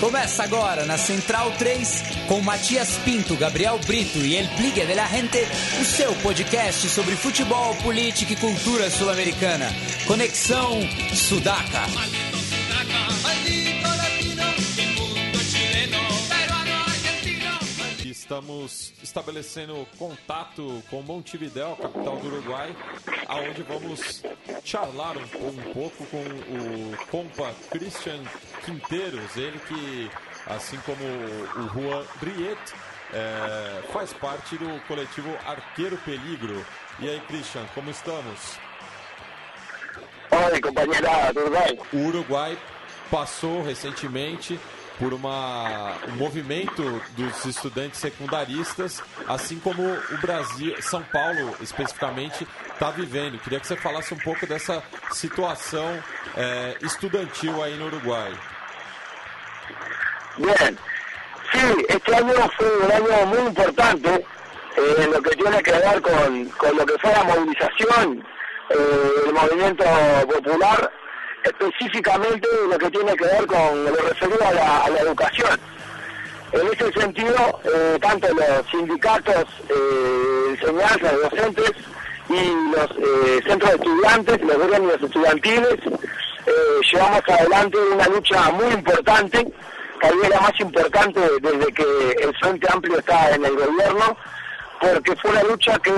Começa agora na Central 3 com Matias Pinto, Gabriel Brito e El Pligue de la Gente, o seu podcast sobre futebol, política e cultura sul-americana. Conexão Sudaca. Estamos estabelecendo contato com Montevidéu, capital do Uruguai, aonde vamos charlar um, um pouco com o compa Christian Quinteiros, ele que, assim como o Juan Riet, é, faz parte do coletivo Arqueiro Peligro. E aí, Christian, como estamos? Oi, companheira do Uruguai. O Uruguai passou recentemente por uma, um movimento dos estudantes secundaristas, assim como o Brasil, São Paulo especificamente, está vivendo. Queria que você falasse um pouco dessa situação é, estudantil aí no Uruguai. Bien, sí, este año fue un año muy importante eh, en lo que tiene que ver con, con lo que fue la movilización eh, del movimiento popular específicamente lo que tiene que ver con lo referido a la, educación. En ese sentido, eh, tanto los sindicatos eh, enseñanza, de docentes y los eh, centros de estudiantes, los gremios estudiantiles, eh, llevamos adelante una lucha muy importante, tal vez la más importante desde que el Frente Amplio está en el gobierno, porque fue una lucha que,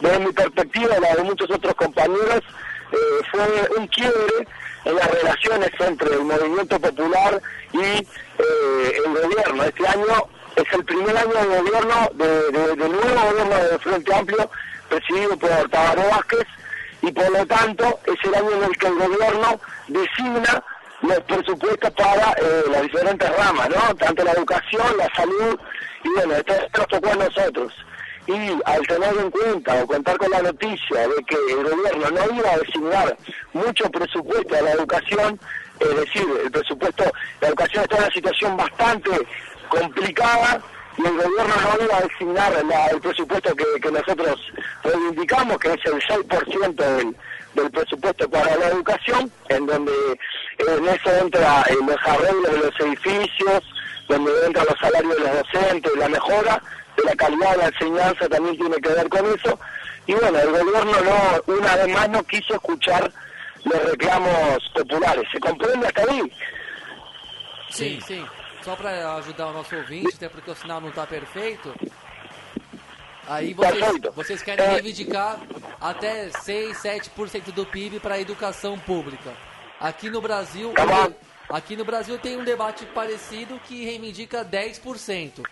desde mi perspectiva la de muchos otros compañeros, fue un quiebre en las relaciones entre el movimiento popular y eh, el gobierno. Este año es el primer año de gobierno de, de- del nuevo gobierno del Frente Amplio presidido por Tabaré Vázquez y por lo tanto es el año en el que el gobierno designa los presupuestos para eh, las diferentes ramas, ¿no? Tanto la educación, la salud y bueno, esto nos tocó a nosotros. Y al tener en cuenta o contar con la noticia de que el gobierno no iba a designar mucho presupuesto a la educación, es decir, el presupuesto, la educación está en una situación bastante complicada y el gobierno no iba a designar el presupuesto que, nosotros reivindicamos, que es el 6% del, del presupuesto para la educación, en donde eh, en eso entra el desarrollo de los edificios, donde entran los salarios de los docentes, la mejora de la calidad de la enseñanza también tiene que ver con eso. Y bueno, el gobierno no, una vez más no quiso escuchar los reclamos populares. ¿Se comprende hasta ahí? Sim, sim. Só para ajudar o nosso ouvinte, até porque o sinal não está perfeito. Aí vocês, Perfeito. vocês querem É. reivindicar até 6, 7% do PIB para a educação pública. Aqui no Brasil, Tá aqui no Brasil tem um debate parecido que reivindica 10%.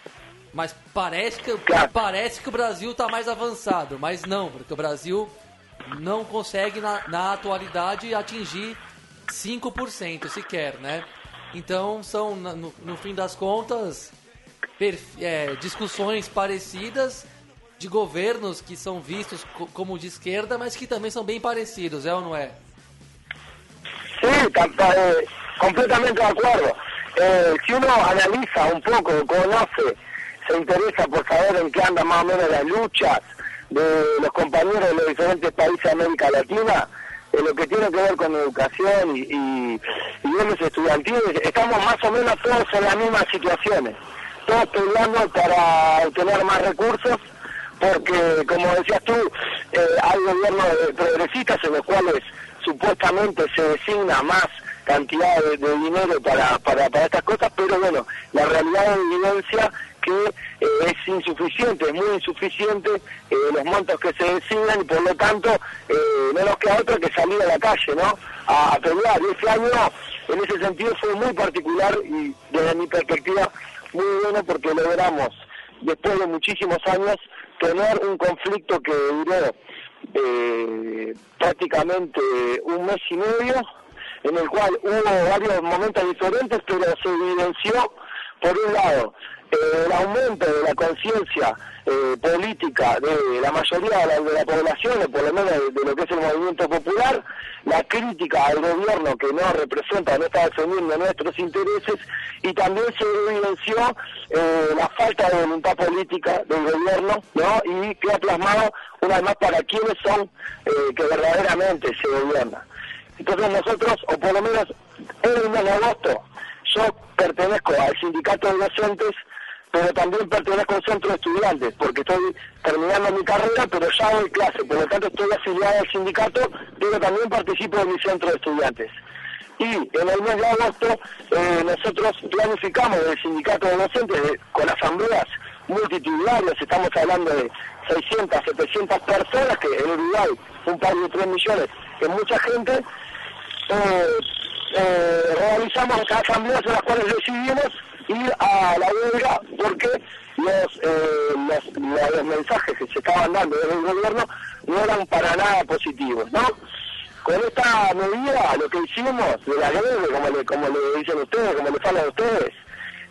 Mas parece que, parece que o Brasil está mais avançado, mas não, porque o Brasil não consegue na, na atualidade atingir 5% sequer, né? Então são, no, no fim das contas, é, discussões parecidas de governos que são vistos co- como de esquerda, mas que também são bem parecidos, é ou não é? Sí, tam- eh, completamente de acuerdo. Eh, si uno analiza un poco, conoce, se interesa por saber en qué andan más o menos las luchas de los compañeros de los diferentes países de América Latina, en lo que tiene que ver con educación y, y, y estudiantiles, estamos más o menos todos en las mismas situaciones, todos peleando para obtener más recursos porque como decías tú, eh, hay gobiernos progresistas en los cuales supuestamente se designa más cantidad de, de dinero para, para, para estas cosas, pero bueno, la realidad evidencia que eh, es insuficiente, es muy insuficiente eh, los montos que se designan y por lo tanto eh, no nos queda otra que salir a la calle, ¿no? A, a pelear. Y ese año, en ese sentido, fue muy particular y desde mi perspectiva muy bueno porque logramos después de muchísimos años, tener un conflicto que duró eh, prácticamente un mes y medio, en el cual hubo varios momentos diferentes, pero se evidenció, por un lado, el aumento de la conciencia eh, política de la mayoría de la, población, o por lo menos de, lo que es el movimiento popular, la crítica al gobierno que no representa, no está defendiendo nuestros intereses, y también se evidenció eh, la falta de voluntad política del gobierno, ¿no? Y queda plasmado una vez más para quienes son eh, que verdaderamente se gobiernan. Entonces nosotros, o por lo menos en el mes de agosto, yo pertenezco al sindicato de docentes, pero también pertenezco a un centro de estudiantes, porque estoy terminando mi carrera, pero ya doy clase, por lo tanto estoy afiliado al sindicato, pero también participo en mi centro de estudiantes. Y en el mes de agosto eh, nosotros planificamos el sindicato de docentes con asambleas multitudinarias, estamos hablando de 600, 700 personas, que en Uruguay un par de 3 millones, que mucha gente, eh, eh, asambleas en las cuales decidimos ir a la huelga porque los, eh, los, los mensajes que se estaban dando desde el gobierno no eran para nada positivos, ¿no? Con esta medida lo que hicimos de la ley, como le, como le dicen ustedes, como le hablan a ustedes,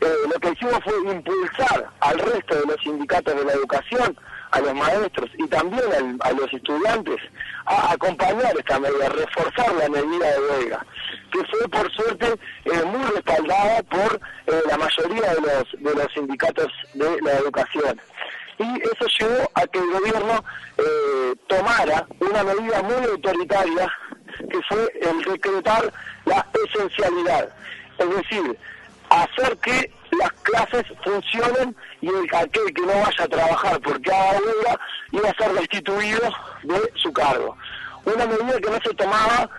eh, lo que hicimos fue impulsar al resto de los sindicatos de la educación, a los maestros y también a los estudiantes a acompañar esta medida, a reforzar la medida de huelga, que fue por suerte eh, muy respaldada por eh, la mayoría de los, de los sindicatos de la educación. Y eso llevó a que el gobierno eh, tomara una medida muy autoritaria que fue el decretar la esencialidad, es decir, hacer que las clases funcionen y el, aquel que no vaya a trabajar porque haga huelga iba a ser destituido de su cargo. Una medida que no se tomaba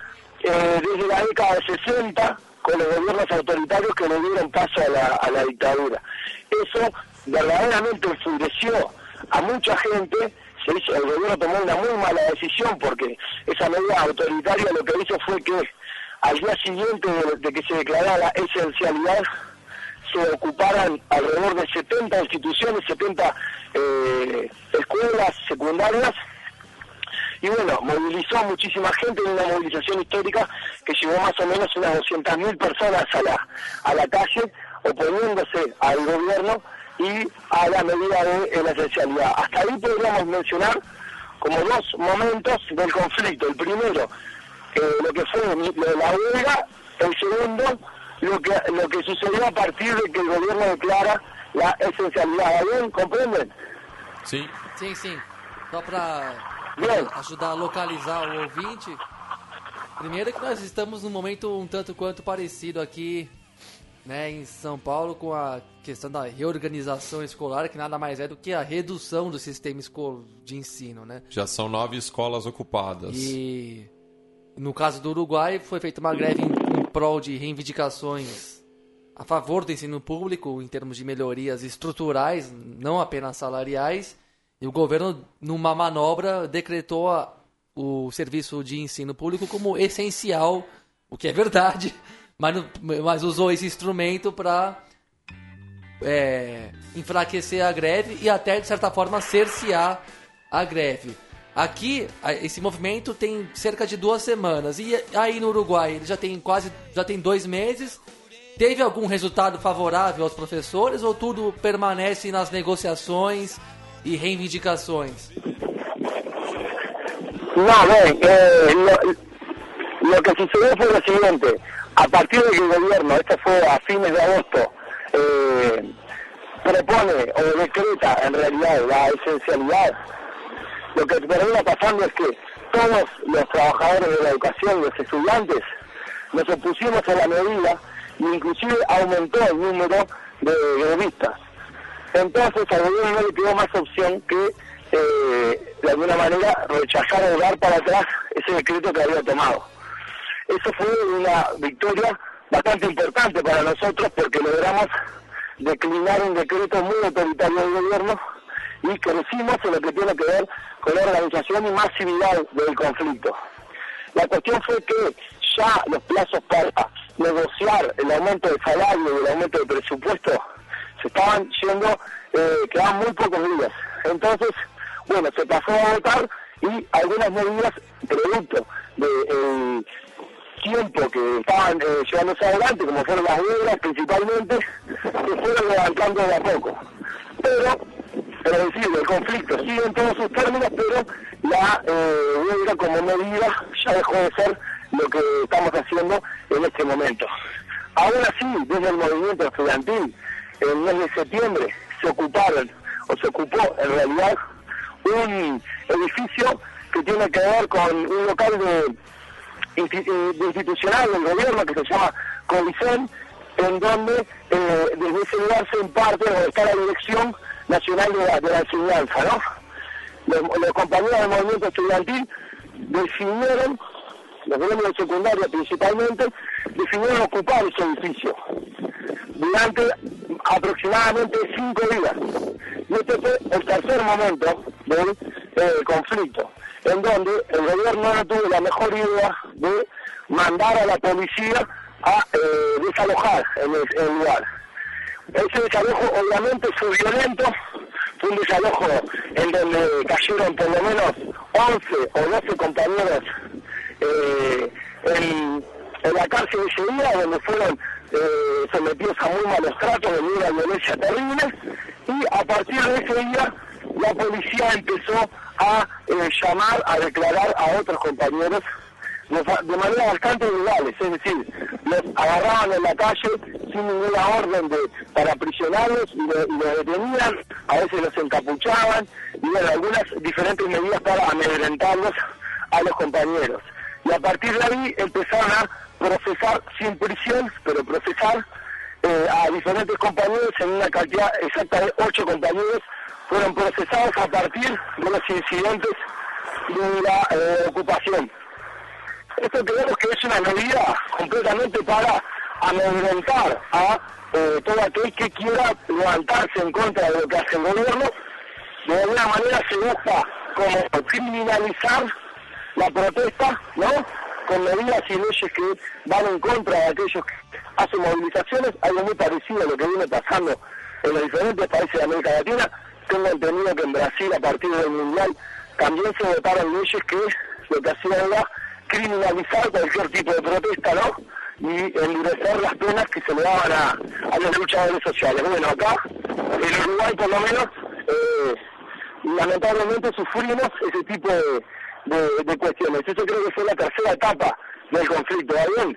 eh, desde la década de 60 con los gobiernos autoritarios que le dieron paso a la, a la dictadura. Eso verdaderamente enfureció a mucha gente, se hizo, el gobierno tomó una muy mala decisión porque esa medida autoritaria lo que hizo fue que al día siguiente de, que se declarara la esencialidad ocuparan alrededor de 70 instituciones, 70 eh, escuelas secundarias y bueno, movilizó a muchísima gente en una movilización histórica que llevó más o menos unas 200.000 personas a la, a la calle oponiéndose al gobierno y a la medida de la esencialidad. Hasta ahí podríamos mencionar como dos momentos del conflicto. El primero, eh, lo que fue la huelga, el segundo, lo que, lo que sucedió a partir de que el gobierno declara la esencialidad. ¿Bien? ¿Comprenden? Sí. Sí, sí. Só para ajudar a localizar o ouvinte, primeiro que nós estamos num momento um tanto quanto parecido aqui né, em São Paulo com a questão da reorganização escolar, que nada mais é do que a redução do sistema de ensino, né? Já são nove escolas ocupadas. E no caso do Uruguai foi feita uma greve prol de reivindicações a favor do ensino público em termos de melhorias estruturais, não apenas salariais. E o governo, numa manobra, decretou a, o serviço de ensino público como essencial, o que é verdade mas, mas usou esse instrumento para é, enfraquecer a greve e até, de certa forma, cercear a greve. Aqui, esse movimento tem cerca de duas semanas. E aí no Uruguai, ele já tem quase já tem dois meses. Teve algum resultado favorável aos professores ou tudo permanece nas negociações e reivindicações? Não, bem, eh, lo, lo que sucedió fue lo seguinte. a partir de que el fue a fines de agosto, eh, propone o decreta en realidad la esencialidad, lo que termina pasando es que todos los trabajadores de la educación, los estudiantes, nos opusimos a la medida e inclusive aumentó el número de grevistas. Entonces al gobierno no le quedó más opción que eh, de alguna manera rechazar o dar para atrás ese decreto que había tomado. Eso fue una victoria bastante importante para nosotros porque logramos declinar un decreto muy autoritario del gobierno y crecimos en lo que tiene que ver con la organización y masividad del conflicto. La cuestión fue que ya los plazos para negociar el aumento de salario y el aumento de presupuesto se estaban yendo, eh, quedaban muy pocos días. Entonces, bueno, se pasó a votar y algunas medidas, producto de tiempo que estaban eh, llevándose adelante, como fueron las huelgas principalmente, se fueron levantando de a poco. Pero, pero decir, el conflicto sigue en todos sus términos, pero la eh, huelga como medida ya dejó de ser lo que estamos haciendo en este momento. Aún así, desde el movimiento estudiantil, en el mes de septiembre se ocuparon, o se ocupó en realidad, un edificio que tiene que ver con un local de institucional del gobierno que se llama Colicen, en donde eh, desde ese lugar se imparte o está la Dirección Nacional de la, de la Enseñanza, ¿no? Los, compañeros del movimiento estudiantil definieron, los gremios de secundaria principalmente, definieron ocupar ese edificio durante aproximadamente cinco días. Y este fue el tercer momento del eh, conflicto, en donde el gobierno no tuvo la mejor idea de mandar a la policía a eh, desalojar en el lugar. Ese desalojo obviamente fue violento, fue un desalojo en donde cayeron por lo menos 11 o 12 compañeros eh, en, la cárcel ese día, donde fueron eh, sometidos a muy malos tratos debido a la violencia terrible, y a partir de ese día la policía empezó a eh, llamar, a declarar a otros compañeros de manera bastante ilegales, es decir, los agarraban en la calle sin ninguna orden de, para y los detenían, a veces los encapuchaban y bueno, algunas diferentes medidas para amedrentarlos a los compañeros. Y a partir de ahí empezaron a procesar sin prisión, pero procesar eh, a diferentes compañeros en una cantidad exacta de ocho compañeros fueron procesados a partir de los incidentes de la eh, ocupación. Esto creemos que es una medida completamente para amedrentar a eh, todo aquel que quiera levantarse en contra de lo que hace el gobierno. De alguna manera se busca como criminalizar la protesta, ¿no? Con medidas y leyes que van en contra de aquellos que hacen movilizaciones, algo muy parecido a lo que viene pasando en los diferentes países de América Latina. Tengo entendido que en Brasil, a partir del Mundial, también se votaron leyes que lo que hacían era criminalizar cualquier tipo de protesta, ¿no? Y endurecer las penas que se le daban a, a los luchadores sociales. Bueno, acá, en Uruguay por lo menos, eh, lamentablemente sufrimos ese tipo de, de, de cuestiones. Eso creo que fue la tercera etapa del conflicto, ¿va bien?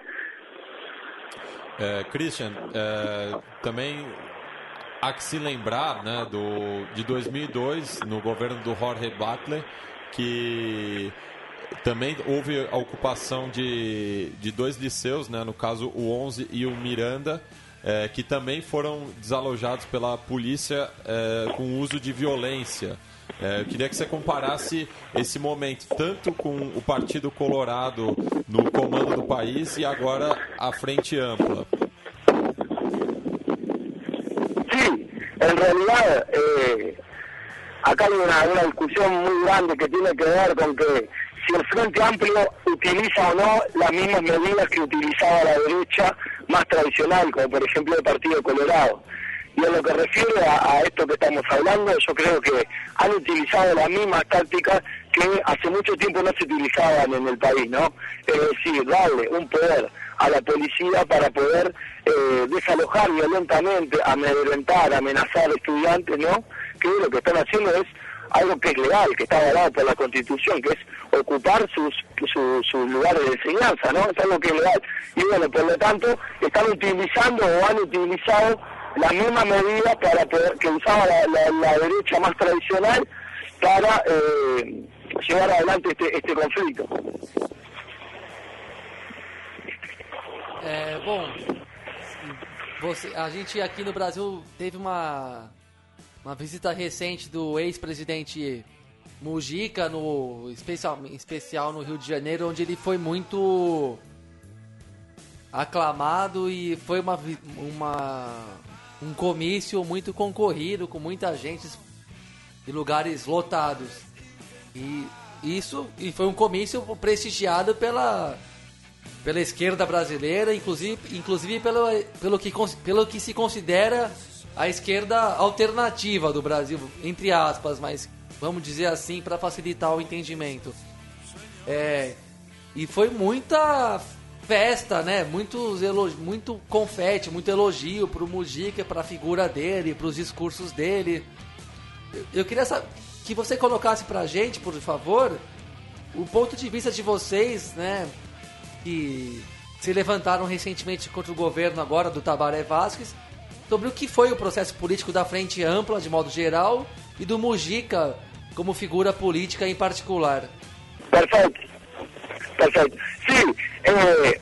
É, Christian, é, também há que se lembrar né, do, de 2002, no governo do Jorge Butler, que também houve a ocupação de, de dois liceus, né, no caso o 11 e o Miranda, é, que também foram desalojados pela polícia é, com uso de violência. É, eu queria que você comparasse esse momento tanto com o Partido Colorado no comando do país e agora a Frente Ampla. Sí, en realidad eh, acá hay una, una discusión grande que tiene que ver con que si el Frente Amplio utiliza o no las mismas medidas que utilizaba la derecha más tradicional, como por ejemplo el Partido Colorado. Y en lo que refiere a, a esto que estamos hablando, yo creo que han utilizado las mismas tácticas que hace mucho tiempo no se utilizaban en el país, ¿no? Es decir, darle un poder a la policía para poder eh, desalojar violentamente, amedrentar, amenazar estudiantes, ¿no? Que lo que están haciendo es algo que es legal, que está avalado por la Constitución, que es ocupar sus, su- lugares de enseñanza, ¿no? Es algo que es legal. Y bueno, por lo tanto, están utilizando o han utilizado la misma medida para poder, que usaba la, la- la derecha más tradicional para eh, llevar adelante este, este conflicto. É, bom, você, a gente aqui no Brasil teve uma, uma visita recente do ex-presidente Mujica, no, especial, especial no Rio de Janeiro, onde ele foi muito aclamado e foi uma, uma, um comício muito concorrido, com muita gente e lugares lotados. E isso e foi um comício prestigiado pela pela esquerda brasileira, inclusive, inclusive pelo, pelo, que, pelo que se considera a esquerda alternativa do Brasil, entre aspas, mas vamos dizer assim para facilitar o entendimento. É, e foi muita festa, né? Muitos elo, muito confete, muito elogio pro Mujica, pra figura dele, pros discursos dele. Eu, eu queria saber, que você colocasse pra gente, por favor, o ponto de vista de vocês, né? Que se levantaram recentemente contra o governo agora do Tabaré Vasquez, sobre o que foi o processo político da Frente Ampla, de modo geral, e do Mujica como figura política em particular. Perfecto, perfecto. Sí, eh,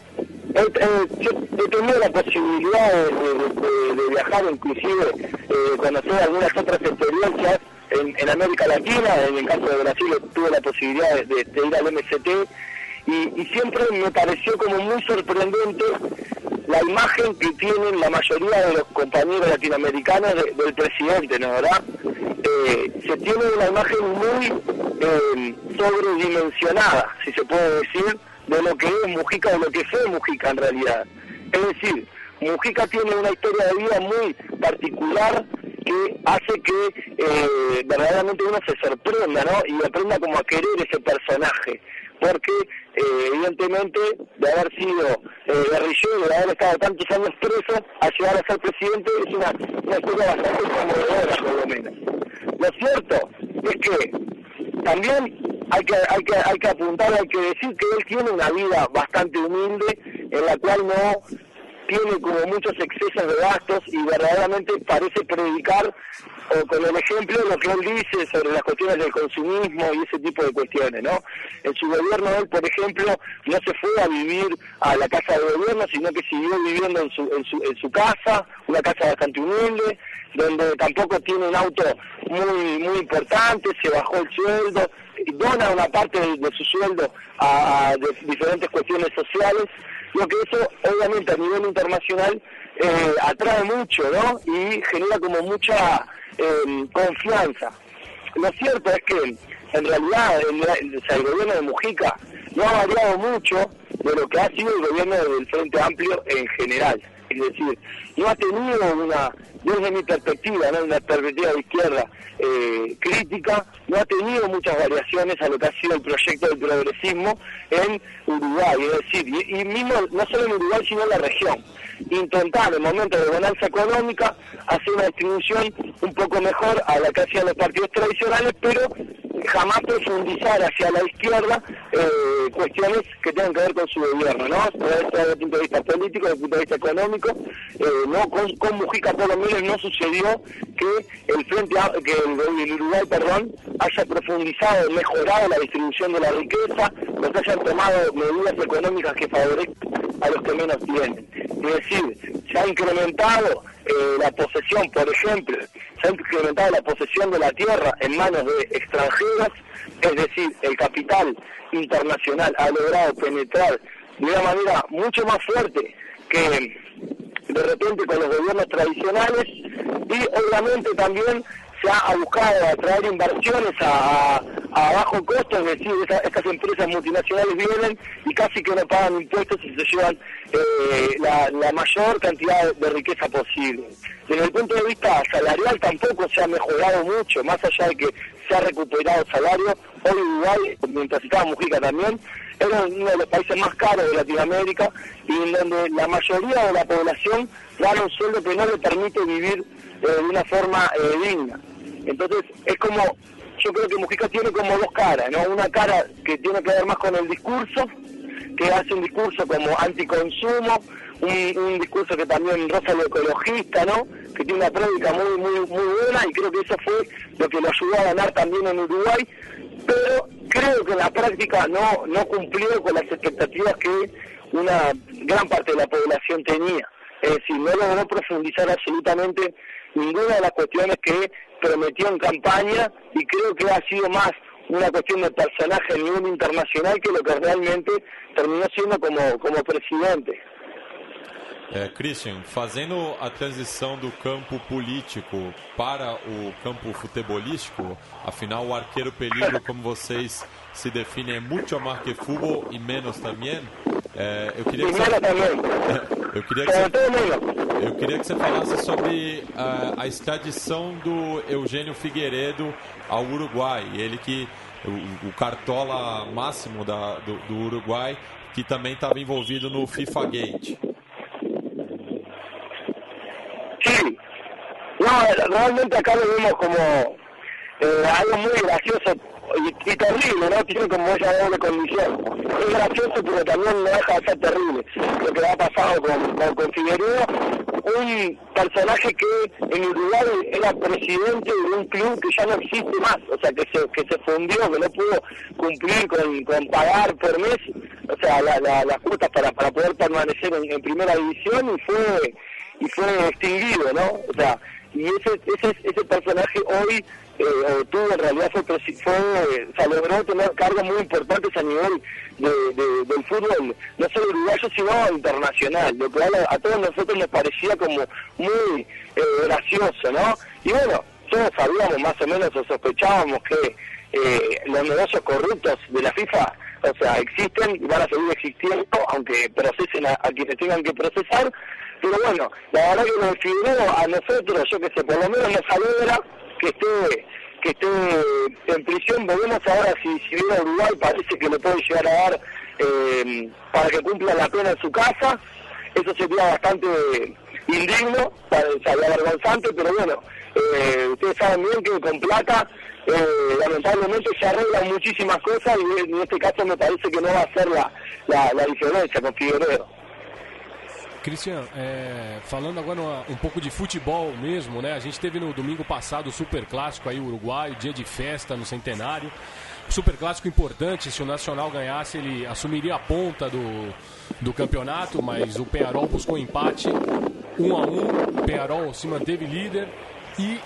yo he tenido la posibilidad de, viajar, inclusive eh, conocer algunas otras experiencias en, América Latina, el caso de Brasil tuve la posibilidad de, ir al MCT y, siempre me pareció como muy sorprendente la imagen que tienen la mayoría de los compañeros latinoamericanos del presidente, ¿no verdad? Eh, se tiene una imagen muy eh, sobredimensionada, si se puede decir, de lo que es Mujica, de lo que fue Mujica en realidad. Es decir, Mujica tiene una historia de vida muy particular que hace que eh, verdaderamente uno se sorprenda, ¿no? Y aprenda como a querer ese personaje, porque eh, evidentemente de haber sido eh, guerrillero, de haber estado tantos años preso, a llegar a ser presidente es una, una bastante conmovedora, por lo menos. Lo cierto es que también hay que, hay que, hay que apuntar, hay que decir que él tiene una vida bastante humilde en la cual no tiene como muchos excesos de gastos y verdaderamente parece predicar o con el ejemplo lo que él dice sobre las cuestiones del consumismo y ese tipo de cuestiones, ¿no? En su gobierno él, por ejemplo, no se fue a vivir a la casa de gobierno, sino que siguió viviendo en su, en su, en su casa, una casa bastante humilde, donde tampoco tiene un auto muy, muy importante, se bajó el sueldo, dona una parte de, su sueldo a diferentes cuestiones sociales lo que eso obviamente a nivel internacional eh, atrae mucho, ¿no? Y genera como mucha eh, confianza. Lo cierto es que en realidad el, el, gobierno de Mujica no ha variado mucho de lo que ha sido el gobierno del Frente Amplio en general. Es decir, no ha tenido una, desde mi perspectiva, ¿no? una perspectiva de izquierda eh, crítica, no ha tenido muchas variaciones a lo que ha sido el proyecto del progresismo en Uruguay, es decir, y, mismo no solo en Uruguay, sino en la región. Intentar en momentos de bonanza económica hacer una distribución un poco mejor a la que hacían los partidos tradicionales, pero jamás profundizar hacia la izquierda eh, cuestiones que tengan que ver con su gobierno, ¿no? Desde el punto de vista político, desde el punto de vista económico, eh, no con, con, Mujica por lo no sucedió que el frente que el, Uruguay perdón haya profundizado, mejorado la distribución de la riqueza, no se hayan tomado medidas económicas que favorezcan a los que menos tienen. Es decir, se ha incrementado eh, la posesión, por ejemplo, se ha incrementado la posesión de la tierra en manos de extranjeras, es decir, el capital internacional ha logrado penetrar de una manera mucho más fuerte que de repente con los gobiernos tradicionales y obviamente también se ha buscado atraer inversiones a, bajo costo, es decir, estas empresas multinacionales vienen y casi que no pagan impuestos y se llevan eh, la, mayor cantidad de riqueza posible. Desde el punto de vista salarial tampoco se ha mejorado mucho, más allá de que se ha recuperado el salario. Hoy Uruguay, mientras estaba Mujica también, era uno de los países más caros de Latinoamérica y en donde la mayoría de la población gana un sueldo que no le permite vivir eh, de una forma eh, digna. Entonces es como, yo creo que Mujica tiene como dos caras, ¿no? Una cara que tiene que ver más con el discurso, que hace un discurso como anticonsumo, un, un discurso que también roza lo ecologista, ¿no? Que tiene una prédica muy, muy, muy buena y creo que eso fue lo que lo ayudó a ganar también en Uruguay, pero creo que en la práctica no, no cumplió con las expectativas que una gran parte de la población tenía. Es decir, no logró profundizar absolutamente ninguna de las cuestiones que prometió en campaña y creo que ha sido más una cuestión de personaje a nivel internacional que lo que realmente terminó siendo como, como presidente. É, Christian, fazendo a transição do campo político para o campo futebolístico, afinal o arqueiro peligro, como vocês se definem, é muito mais que futebol e menos também. É, eu queria que você, eu queria que você, eu queria que você falasse sobre a, a extradição do Eugênio Figueiredo ao Uruguai, ele que o, o cartola máximo da, do, do Uruguai, que também estava envolvido no FIFA Gate. Realmente acá lo vemos como eh, algo muy gracioso y, terrible, ¿no? Tiene como esa doble condición. Es gracioso, pero también no deja de ser terrible. Lo que ha pasado con, con, Figueroa, un personaje que en Uruguay era presidente de un club que ya no existe más, o sea, que se, que se fundió, que no pudo cumplir con, con pagar por mes, o sea, la, las cuotas para, para poder permanecer en, en primera división y fue y fue extinguido, ¿no? O sea, y ese, ese, ese personaje hoy eh, tuvo en realidad fue, fue eh, o logró tener cargos muy importantes a nivel de, de, del fútbol, no solo uruguayo, sino internacional, lo cual a, a todos nosotros nos parecía como muy eh, gracioso, ¿no? Y bueno, todos sabíamos más o menos o sospechábamos que eh, los negocios corruptos de la FIFA, o sea, existen y van a seguir existiendo, aunque procesen a, a quienes tengan que procesar, pero bueno, la verdad que nos Figueroa a nosotros, yo que sé, por lo menos nos alegra que esté que esté en prisión, veremos ahora si, si viene a Uruguay, parece que le puede llegar a dar eh, para que cumpla la pena en su casa, eso sería bastante indigno, sería vergonzante, pero bueno, eh, ustedes saben bien que con plata eh, lamentablemente se arreglan muchísimas cosas y en este caso me parece que no va a ser la, la, diferencia con Figueiredo. Cristian, é, falando agora um pouco de futebol mesmo, né? A gente teve no domingo passado o Super Clássico aí, Uruguai, dia de festa no centenário. Super Clássico importante, se o Nacional ganhasse, ele assumiria a ponta do, do campeonato, mas o Penharol buscou empate, um a um, o Penharol se manteve líder e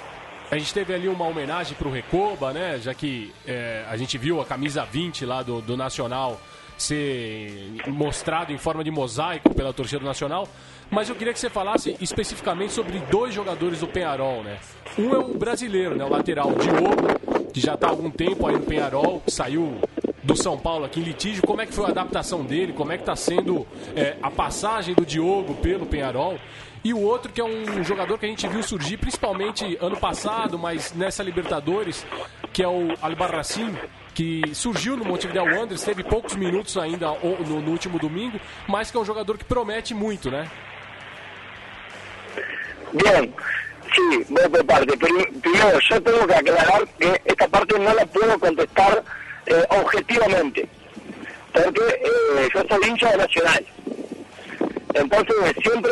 a gente teve ali uma homenagem para o Recoba, né? Já que é, a gente viu a camisa 20 lá do, do Nacional ser mostrado em forma de mosaico pela torcida nacional. Mas eu queria que você falasse especificamente sobre dois jogadores do Penharol, né? Um é o brasileiro, né? O lateral Diogo, que já está há algum tempo aí no Penharol, saiu do São Paulo aqui em litígio. Como é que foi a adaptação dele? Como é que está sendo é, a passagem do Diogo pelo Penharol? E o outro que é um jogador que a gente viu surgir principalmente ano passado, mas nessa Libertadores, que é o Albarracin, que surgiu no Montevideo Wanderers, teve poucos minutos ainda no, no, último domingo, mas que é um jogador que promete muito, né? Bien, sí, voy por parte. Primero, yo tengo que aclarar que esta parte no la puedo contestar eh, objetivamente, porque eh, yo soy hincha de Nacional. Entonces, siempre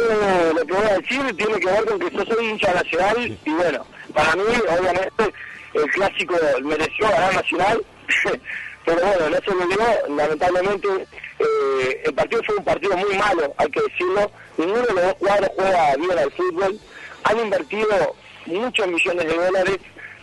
lo que voy a decir tiene que ver con que yo soy hincha nacional y bueno, para mí, obviamente, el clásico mereció ganar Nacional, pero bueno, no se me dio, lamentablemente, eh, el partido fue un partido muy malo, hay que decirlo, ninguno de los dos cuadros juega bien al fútbol, han invertido muchos millones de dólares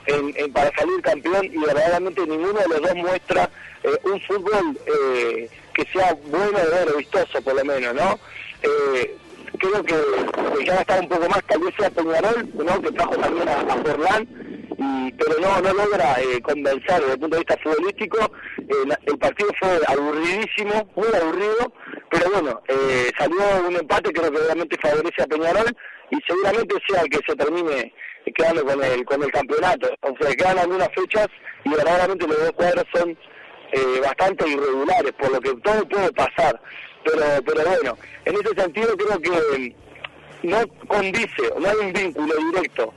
en, en, para salir campeón y verdaderamente ninguno de los dos muestra eh, un fútbol eh, que sea bueno ver, vistoso por lo menos, ¿no? Eh, creo que, ya está un poco más, tal vez sea Peñarol, ¿no? que trajo también a, a Forlán, y, pero no, no logra eh, convencer desde el punto de vista futbolístico. Eh, el partido fue aburridísimo, muy aburrido, pero bueno, eh, salió un empate, creo que realmente favorece a Peñarol y seguramente sea el que se termine quedando con el, con el campeonato. O sea, quedan algunas fechas y verdaderamente los dos cuadros son eh, bastante irregulares, por lo que todo puede pasar. Pero, pero bueno, en ese sentido creo que no condice, no hay un vínculo directo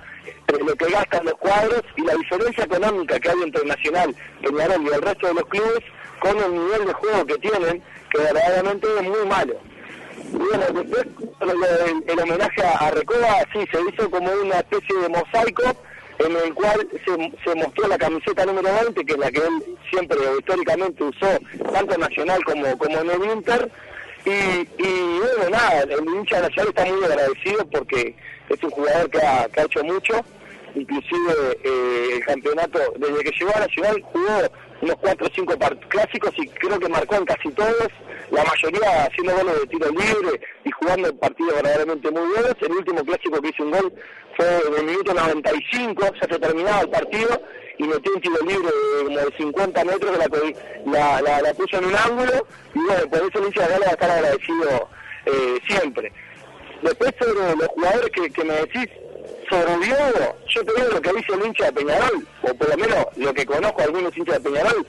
entre lo que gastan los cuadros y la diferencia económica que hay entre Nacional, Peñarol y el resto de los clubes con el nivel de juego que tienen, que verdaderamente es muy malo. Bueno, después el, homenaje a Recoba sí se hizo como una especie de mosaico en el cual se, mostró la camiseta número 20, que es la que él siempre históricamente usó, tanto Nacional como, como en el Inter. Y, y bueno, nada, el hincha nacional está muy agradecido porque es un jugador que ha, que ha hecho mucho, inclusive eh, el campeonato, desde que llegó a Nacional jugó unos 4 o 5 clásicos y creo que marcó en casi todos, la mayoría haciendo goles de tiro libre y jugando partidos verdaderamente muy buenos. El último clásico que hizo un gol fue en el minuto 95, ya se terminaba el partido y metió un tiro libre de, como de 50 metros que la, la, la, puso en un ángulo y bueno, por eso el hincha de va a estar agradecido eh, siempre. Después los jugadores que, me decís, sobre yo te lo que dice el hincha de Peñarol, o por lo menos lo que conozco algunos hinchas de Peñarol,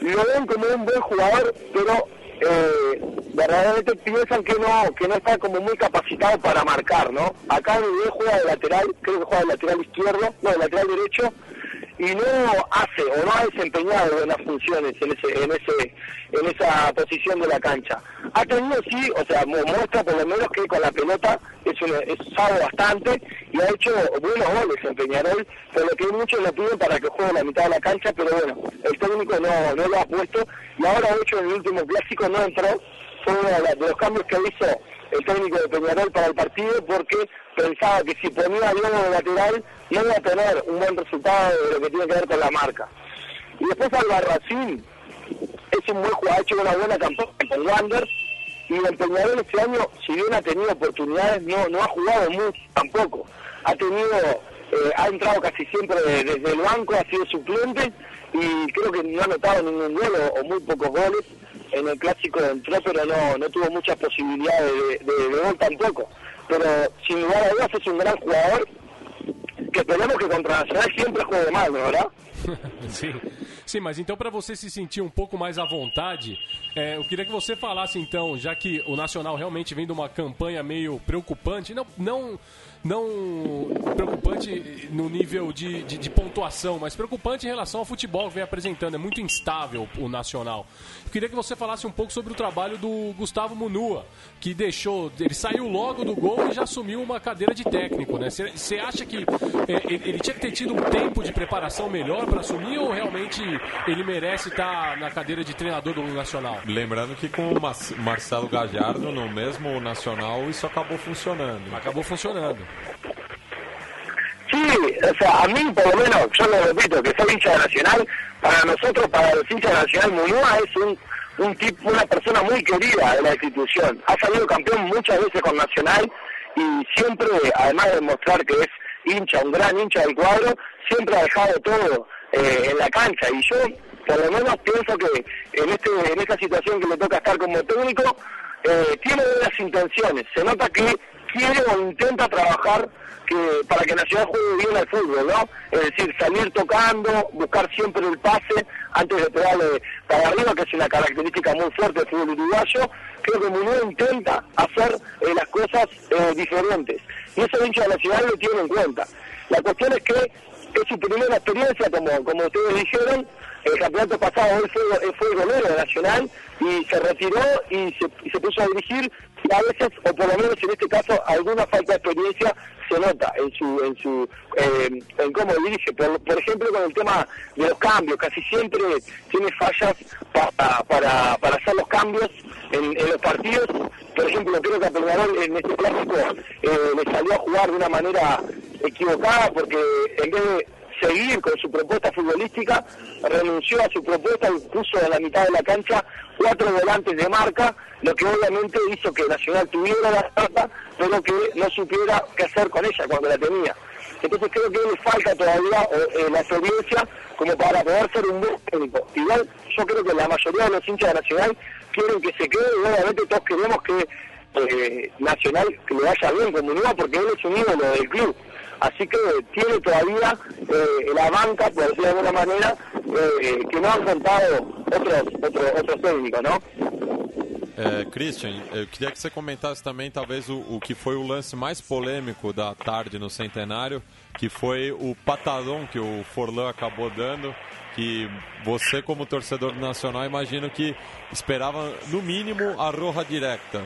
lo ven como un buen jugador, pero eh, verdaderamente piensan que no que no está como muy capacitado para marcar, ¿no? Acá Miguel juega de lateral, creo que juega de lateral izquierdo, no, de lateral derecho, y no hace o no ha desempeñado buenas funciones en ese en ese en esa posición de la cancha. Ha tenido sí, o sea, muestra por lo menos que con la pelota es, un, es sabe bastante y ha hecho buenos goles en Peñarol, por lo que muchos lo piden para que juegue la mitad de la cancha, pero bueno, el técnico no, no lo ha puesto y ahora de hecho en el último clásico no entró, fue uno de los cambios que hizo el técnico de Peñarol para el partido porque pensaba que si ponía a Diego de lateral no iba a tener un buen resultado de lo que tiene que ver con la marca. Y después Albarracín es un buen jugador, ha hecho una buena campaña con Wander y el Peñarol este año, si bien ha tenido oportunidades, no, no ha jugado mucho tampoco. Ha tenido, eh, ha entrado casi siempre desde el banco, ha sido suplente y creo que no ha anotado ningún gol o muy pocos goles en el clásico entró, pero no, no tuvo muchas posibilidades de, de, gol tampoco. Pero sin lugar a dudas es un gran jugador que esperamos que contra Nacional siempre juegue mal, ¿verdad? Sim. Sim, mas então para você se sentir um pouco mais à vontade, é, eu queria que você falasse então, já que o Nacional realmente vem de uma campanha meio preocupante, não, não não preocupante no nível de, de, de, pontuação, mas preocupante em relação ao futebol que vem apresentando. É muito instável o Nacional. Eu queria que você falasse um pouco sobre o trabalho do Gustavo Munua, que deixou. Ele saiu logo do gol e já assumiu uma cadeira de técnico, né? Você acha que é, ele tinha que ter tido um tempo de preparação melhor para assumir ou realmente ele merece estar na cadeira de treinador do Nacional? Lembrando que com o Marcelo Gajardo no mesmo Nacional isso acabou funcionando. Acabou funcionando. Sí, o sea, a mí por lo menos, yo lo repito, que soy hincha de Nacional, para nosotros, para los hinchas de Nacional, Munúa es un, un tipo, una persona muy querida de la institución. Ha salido campeón muchas veces con Nacional y siempre, además de demostrar que es hincha, un gran hincha del cuadro, siempre ha dejado todo eh, en la cancha. Y yo, por lo menos, pienso que en, este, en esta situación que le toca estar como técnico, eh, tiene buenas intenciones. Se nota que quiere o intenta trabajar que para que Nacional juegue bien al fútbol, ¿no? Es decir, salir tocando, buscar siempre el pase antes de pegarle para arriba, que es una característica muy fuerte del fútbol uruguayo. Creo que Muñoz intenta hacer eh, las cosas eh, diferentes. Y eso hincha de Nacional lo tiene en cuenta. La cuestión es que es su primera experiencia, como, como ustedes dijeron, el campeonato pasado él fue, fue golero Nacional y se retiró y se, y se puso a dirigir a veces, o por lo menos en este caso, alguna falta de experiencia se nota en su en su eh, en cómo dirige. Por, por, ejemplo con el tema de los cambios casi siempre tiene fallas para, para, para hacer los cambios en, en, los partidos. Por ejemplo creo que a Peñarol en este clásico eh, le salió a jugar de una manera equivocada porque en vez de seguir con su propuesta futbolística, renunció a su propuesta y puso en la mitad de la cancha cuatro volantes de marca, lo que obviamente hizo que Nacional tuviera la carta, pero que no supiera qué hacer con ella cuando la tenía. Entonces creo que le falta todavía eh, la experiencia como para poder ser un buen técnico. Igual yo creo que la mayoría de los hinchas de Nacional quieren que se quede y obviamente todos queremos que eh, Nacional que le vaya bien nueva porque él es un ídolo del club. Así que tiene todavía eh, la banca, por decirlo de alguna manera, eh, que não han contado outros, outros, outros técnicos, não? É, Christian, eu queria que você comentasse também talvez o, o, que foi o lance mais polêmico da tarde no Centenário, que foi o patadão que o Forlan acabou dando, que você como torcedor do Nacional imagino que esperava no mínimo a roja directa.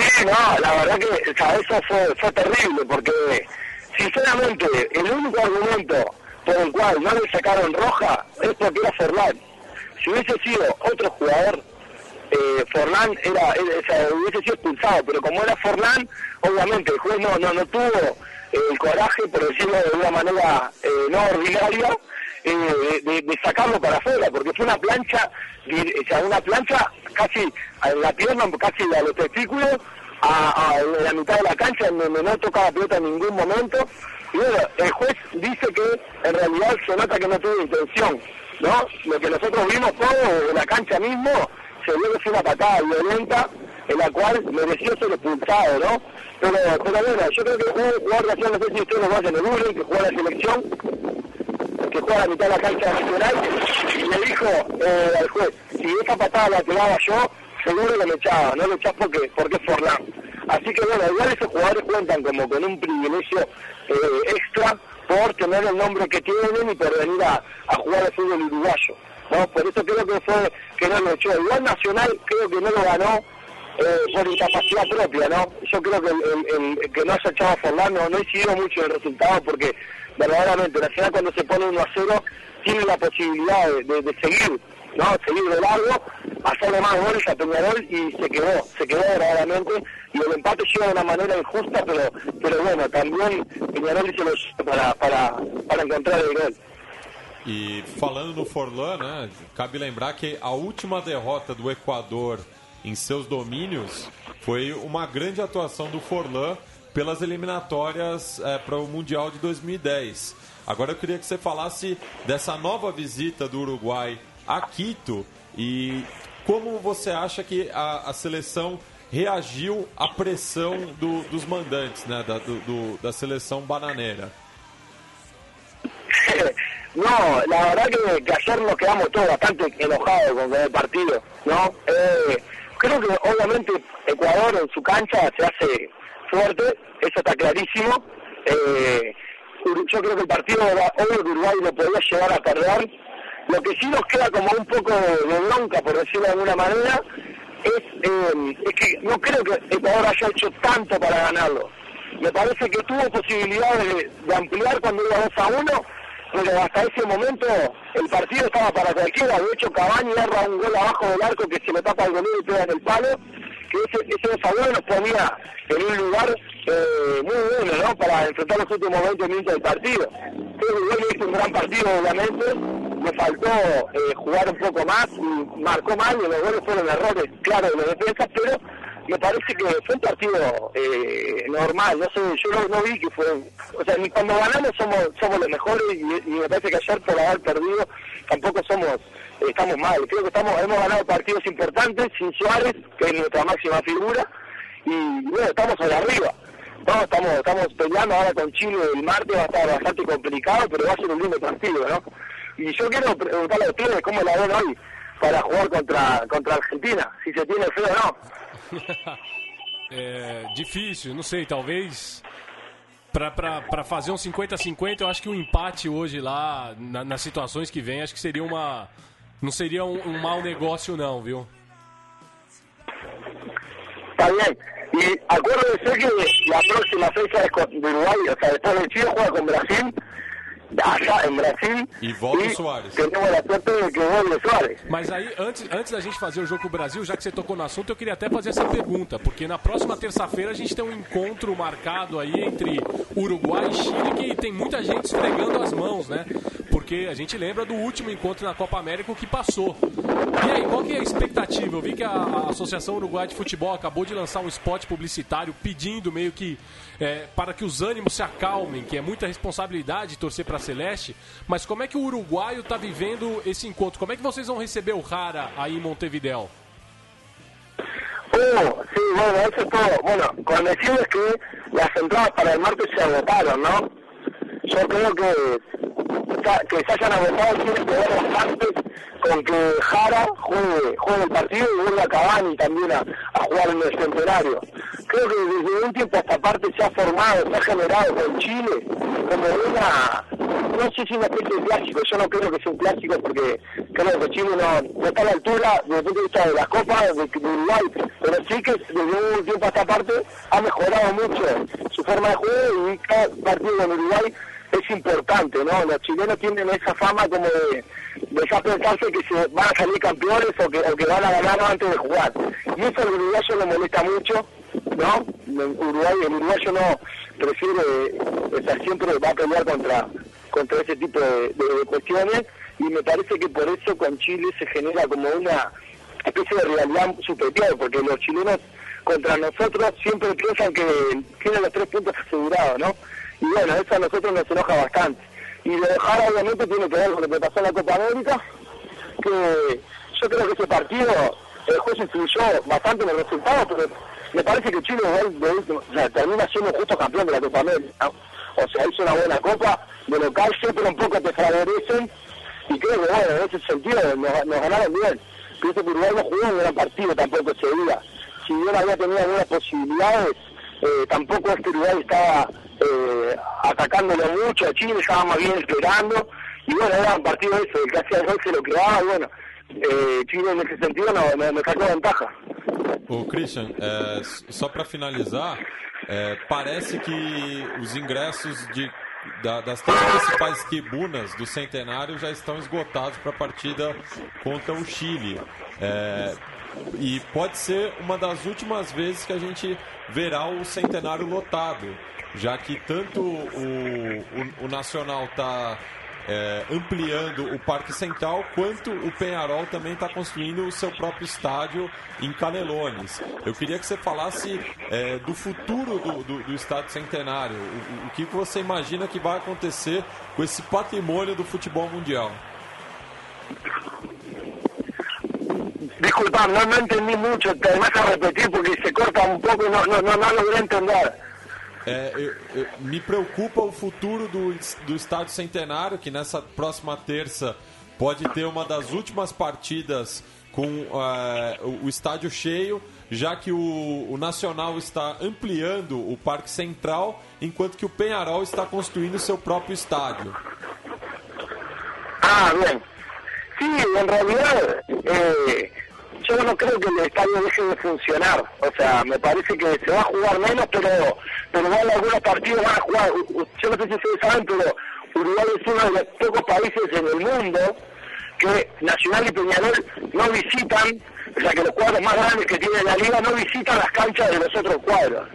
Sí, no, la verdad que eso fue, terrible porque sinceramente el único argumento por el cual no le sacaron roja es porque era Forlán. Si hubiese sido otro jugador, eh, Forlán era, hubiese sido expulsado, pero como era Forlán, obviamente el juez no, no, no tuvo el coraje, por decirlo de una manera eh, no ordinaria, eh, de, sacarlo para afuera, porque fue una plancha, o sea, una plancha casi a la pierna, casi a los testículos, a, la mitad de la cancha, donde no tocaba pelota en ningún momento. Y bueno, el juez dice que en realidad se nota que no tuvo intención, ¿no? Lo que nosotros vimos todo en la cancha mismo, se vio que fue una patada violenta, en la cual mereció ser expulsado, ¿no? Pero, pero bueno, yo creo que un jugador de no sé si ustedes lo vayan a Uruguay, que juega la selección, que juega a mitad la cancha nacional, y le dijo eh, al juez, si esa patada la tiraba yo, seguro que me echaba, no lo echás porque, porque es Forlán. Así que bueno, igual esos jugadores cuentan como con un privilegio eh, extra por tener el nombre que tienen y por venir a, jugar al fútbol uruguayo. ¿no? Por eso creo que fue que no lo echó. Igual Nacional creo que no lo ganó eh, por incapacidad propia, ¿no? Yo creo que el, el- que no haya echado a Forlán no, no incidió mucho el resultado porque verdaderamente Nacional cuando se pone 1 a 0 tiene la posibilidad de, de- de seguir, ¿no? Seguir de largo, hacerle más goles a Peñarol y se quedó, se quedó verdaderamente y el empate llega de una manera injusta, pero pero bueno, también Peñarol hizo lo suyo para, para, para encontrar el gol. E falando no Forlan, né, cabe lembrar que a última derrota do Equador em seus domínios foi uma grande atuação do Forlan pelas eliminatórias para o Mundial de 2010. Agora eu queria que você falasse dessa nova visita do Uruguai a Quito e como você acha que a, a seleção reagiu à pressão do- dos mandantes, né, da, do- da seleção bananeira. No, la verdad que, que ayer nos quedamos todos bastante enojados con el partido, ¿no? Eh, creo que obviamente Ecuador en su cancha se hace fuerte, eso está clarísimo. Eh, yo creo que el partido que Uruguay lo podía llegar a perder. Lo que sí nos queda como un poco de, bronca, por decirlo de alguna manera, es, eh, es que no creo que Ecuador haya hecho tanto para ganarlo. Me parece que tuvo posibilidades de, ampliar cuando iba 2 a 1, pero hasta ese momento el partido estaba para cualquiera. De hecho, Cavani erra un gol abajo del arco que se le tapa el golero y pega en el palo. Que ese, ese 2 a 1 nos ponía en un lugar eh, muy bueno, ¿no? Para enfrentar los últimos 20 minutos del partido. Creo que hizo un gran partido, obviamente. Le faltó eh, jugar un poco más marcó mal. Y los goles fueron errores, claro, de los defensas, pero me parece que fue un partido eh, normal, no sé, yo no, vi que fue, o sea, ni cuando ganamos somos somos los mejores y, me parece que ayer por haber perdido tampoco somos, estamos mal, creo que estamos hemos ganado partidos importantes sin Suárez, que es nuestra máxima figura, y bueno, estamos ahí arriba. No, estamos, estamos peleando ahora con Chile el martes, va a estar bastante complicado, pero va a ser un lindo partido, ¿no? Y yo quiero preguntarle a ustedes cómo la ven hoy para jugar contra contra Argentina, si se tiene fe o no. É difícil, não sei, talvez pra fazer um 50-50, eu acho que um empate hoje lá, na- nas situações que vem, acho que seria uma. Não seria um, um mau negócio, não, viu? Está bien. Y acuérdense que la próxima fecha es con de Uruguay, o sea, después de Chile juega con Brasil, allá en Brasil. La suerte de que vuelve Suárez. Mas aí, antes, antes da gente fazer o jogo com o Brasil, já que você tocou no assunto, eu queria até fazer essa pergunta, porque na próxima terça-feira a gente tem um encontro marcado aí entre Uruguai e Chile, que tem muita gente esfregando as mãos, né? Porque a gente lembra do último encontro na Copa América que passou. E aí, qual que é a expectativa? Eu vi que a, Associação Uruguai de Futebol acabou de lançar um spot publicitário pedindo meio que é, para que os ânimos se acalmem, que é muita responsabilidade torcer para a Celeste, mas como é que o uruguaio está vivendo esse encontro? Como é que vocês vão receber o Rara aí em Montevideo? Oh, sí, bueno, eso es todo. Bueno, con decirles que las entradas para el martes se agotaron, ¿no? Yo creo que que se hayan agotado tiene que ver bastante con que Jara juegue, juegue el partido y vuelva Cavani también a, a jugar en el centenario. Creo que desde un tiempo a esta parte se ha formado, se ha generado con Chile como una, no sé si una especie de clásico, yo no creo que sea un clásico porque creo que Chile no, no está a la altura desde el punto de vista de las copas de, de Uruguay, pero sí que desde un tiempo a esta parte ha mejorado mucho su forma de juego y cada partido en Uruguay es importante, ¿no? Los chilenos tienen esa fama como de, de ya pensarse que se van a salir campeones o que, o que van a ganar antes de jugar. Y eso al uruguayo le molesta mucho, ¿no? El Uruguay, el uruguayo no prefiere, sea, siempre va a pelear contra, contra ese tipo de cuestiones y me parece que por eso con Chile se genera como una especie de rivalidad superior, porque los chilenos contra nosotros siempre piensan que tienen los tres puntos asegurados, ¿no? Y bueno, eso a nosotros nos enoja bastante. Y lo de Jara obviamente tiene que ver con lo que pasó en la Copa América, que yo creo que ese partido, el juez influyó bastante en el resultado, pero me parece que Chile o sea, termina siendo justo campeón de la Copa América. O sea, hizo una buena copa, de local siempre un poco te favorecen, y creo que bueno, en ese sentido nos, nos ganaron bien. Pienso que Uruguay no jugó un gran partido tampoco ese día. Si bien había tenido algunas posibilidades, eh, tampoco este Uruguay estaba eh, atacándolo mucho a Chile, estaba más bien esperando, y bueno, era un partido que hacía el gol se lo quedaba, y bueno, eh, Chile en ese sentido no, me, me sacó ventaja. O Christian, é, só para finalizar, é, parece que os ingressos de, da- das três principais tribunas do Centenário já estão esgotados para a partida contra o Chile. É, e pode ser uma das últimas vezes que a gente verá o Centenário lotado, já que tanto o, o, o Nacional está é, ampliando o Parque Central, quanto o Penharol também está construindo o seu próprio estádio em Canelones. Eu queria que você falasse é, do futuro do, do, do Estádio Centenário, o, o- que você imagina que vai acontecer com esse patrimônio do futebol mundial. Disculpa, no, no entendí mucho, te vas a repetir porque se corta un poco y no, no, no, no logré entender. É, eu- eu- me preocupa o futuro do, do Estádio Centenário, que nessa próxima terça pode ter uma das últimas partidas com eh, o, o estádio cheio, já que o, o Nacional está ampliando o Parque Central, enquanto que o Penharol está construindo seu próprio estádio. Ah, bien. Sí, en realidad eh, yo no que el estadio deje de funcionar. O sea, me parece que se va a jugar menos, pero pero igual algunos partidos van a jugar. Yo no sé si ustedes saben, pero Uruguay es uno de los pocos países en el mundo que Nacional y Peñarol no visitan, o sea que los cuadros más grandes que tiene la liga no visitan las canchas de los otros cuadros.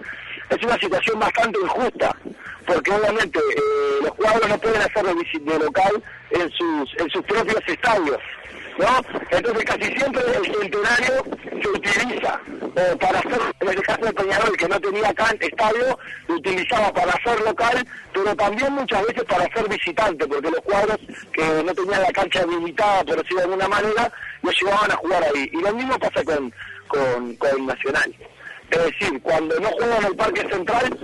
Es una situación bastante injusta, porque obviamente eh, los cuadros no pueden hacer de local en sus, en sus propios estadios. ¿No? Entonces casi siempre el centenario se utiliza eh, para hacer, en el caso de Peñarol que no tenía acá estadio, lo utilizaba para hacer local, pero también muchas veces para hacer visitante, porque los cuadros que no tenían la cancha habilitada, por decirlo de alguna manera, los llevaban a jugar ahí. Y lo mismo pasa con, con, con Nacional. Es decir, cuando no juegan en el Parque Central,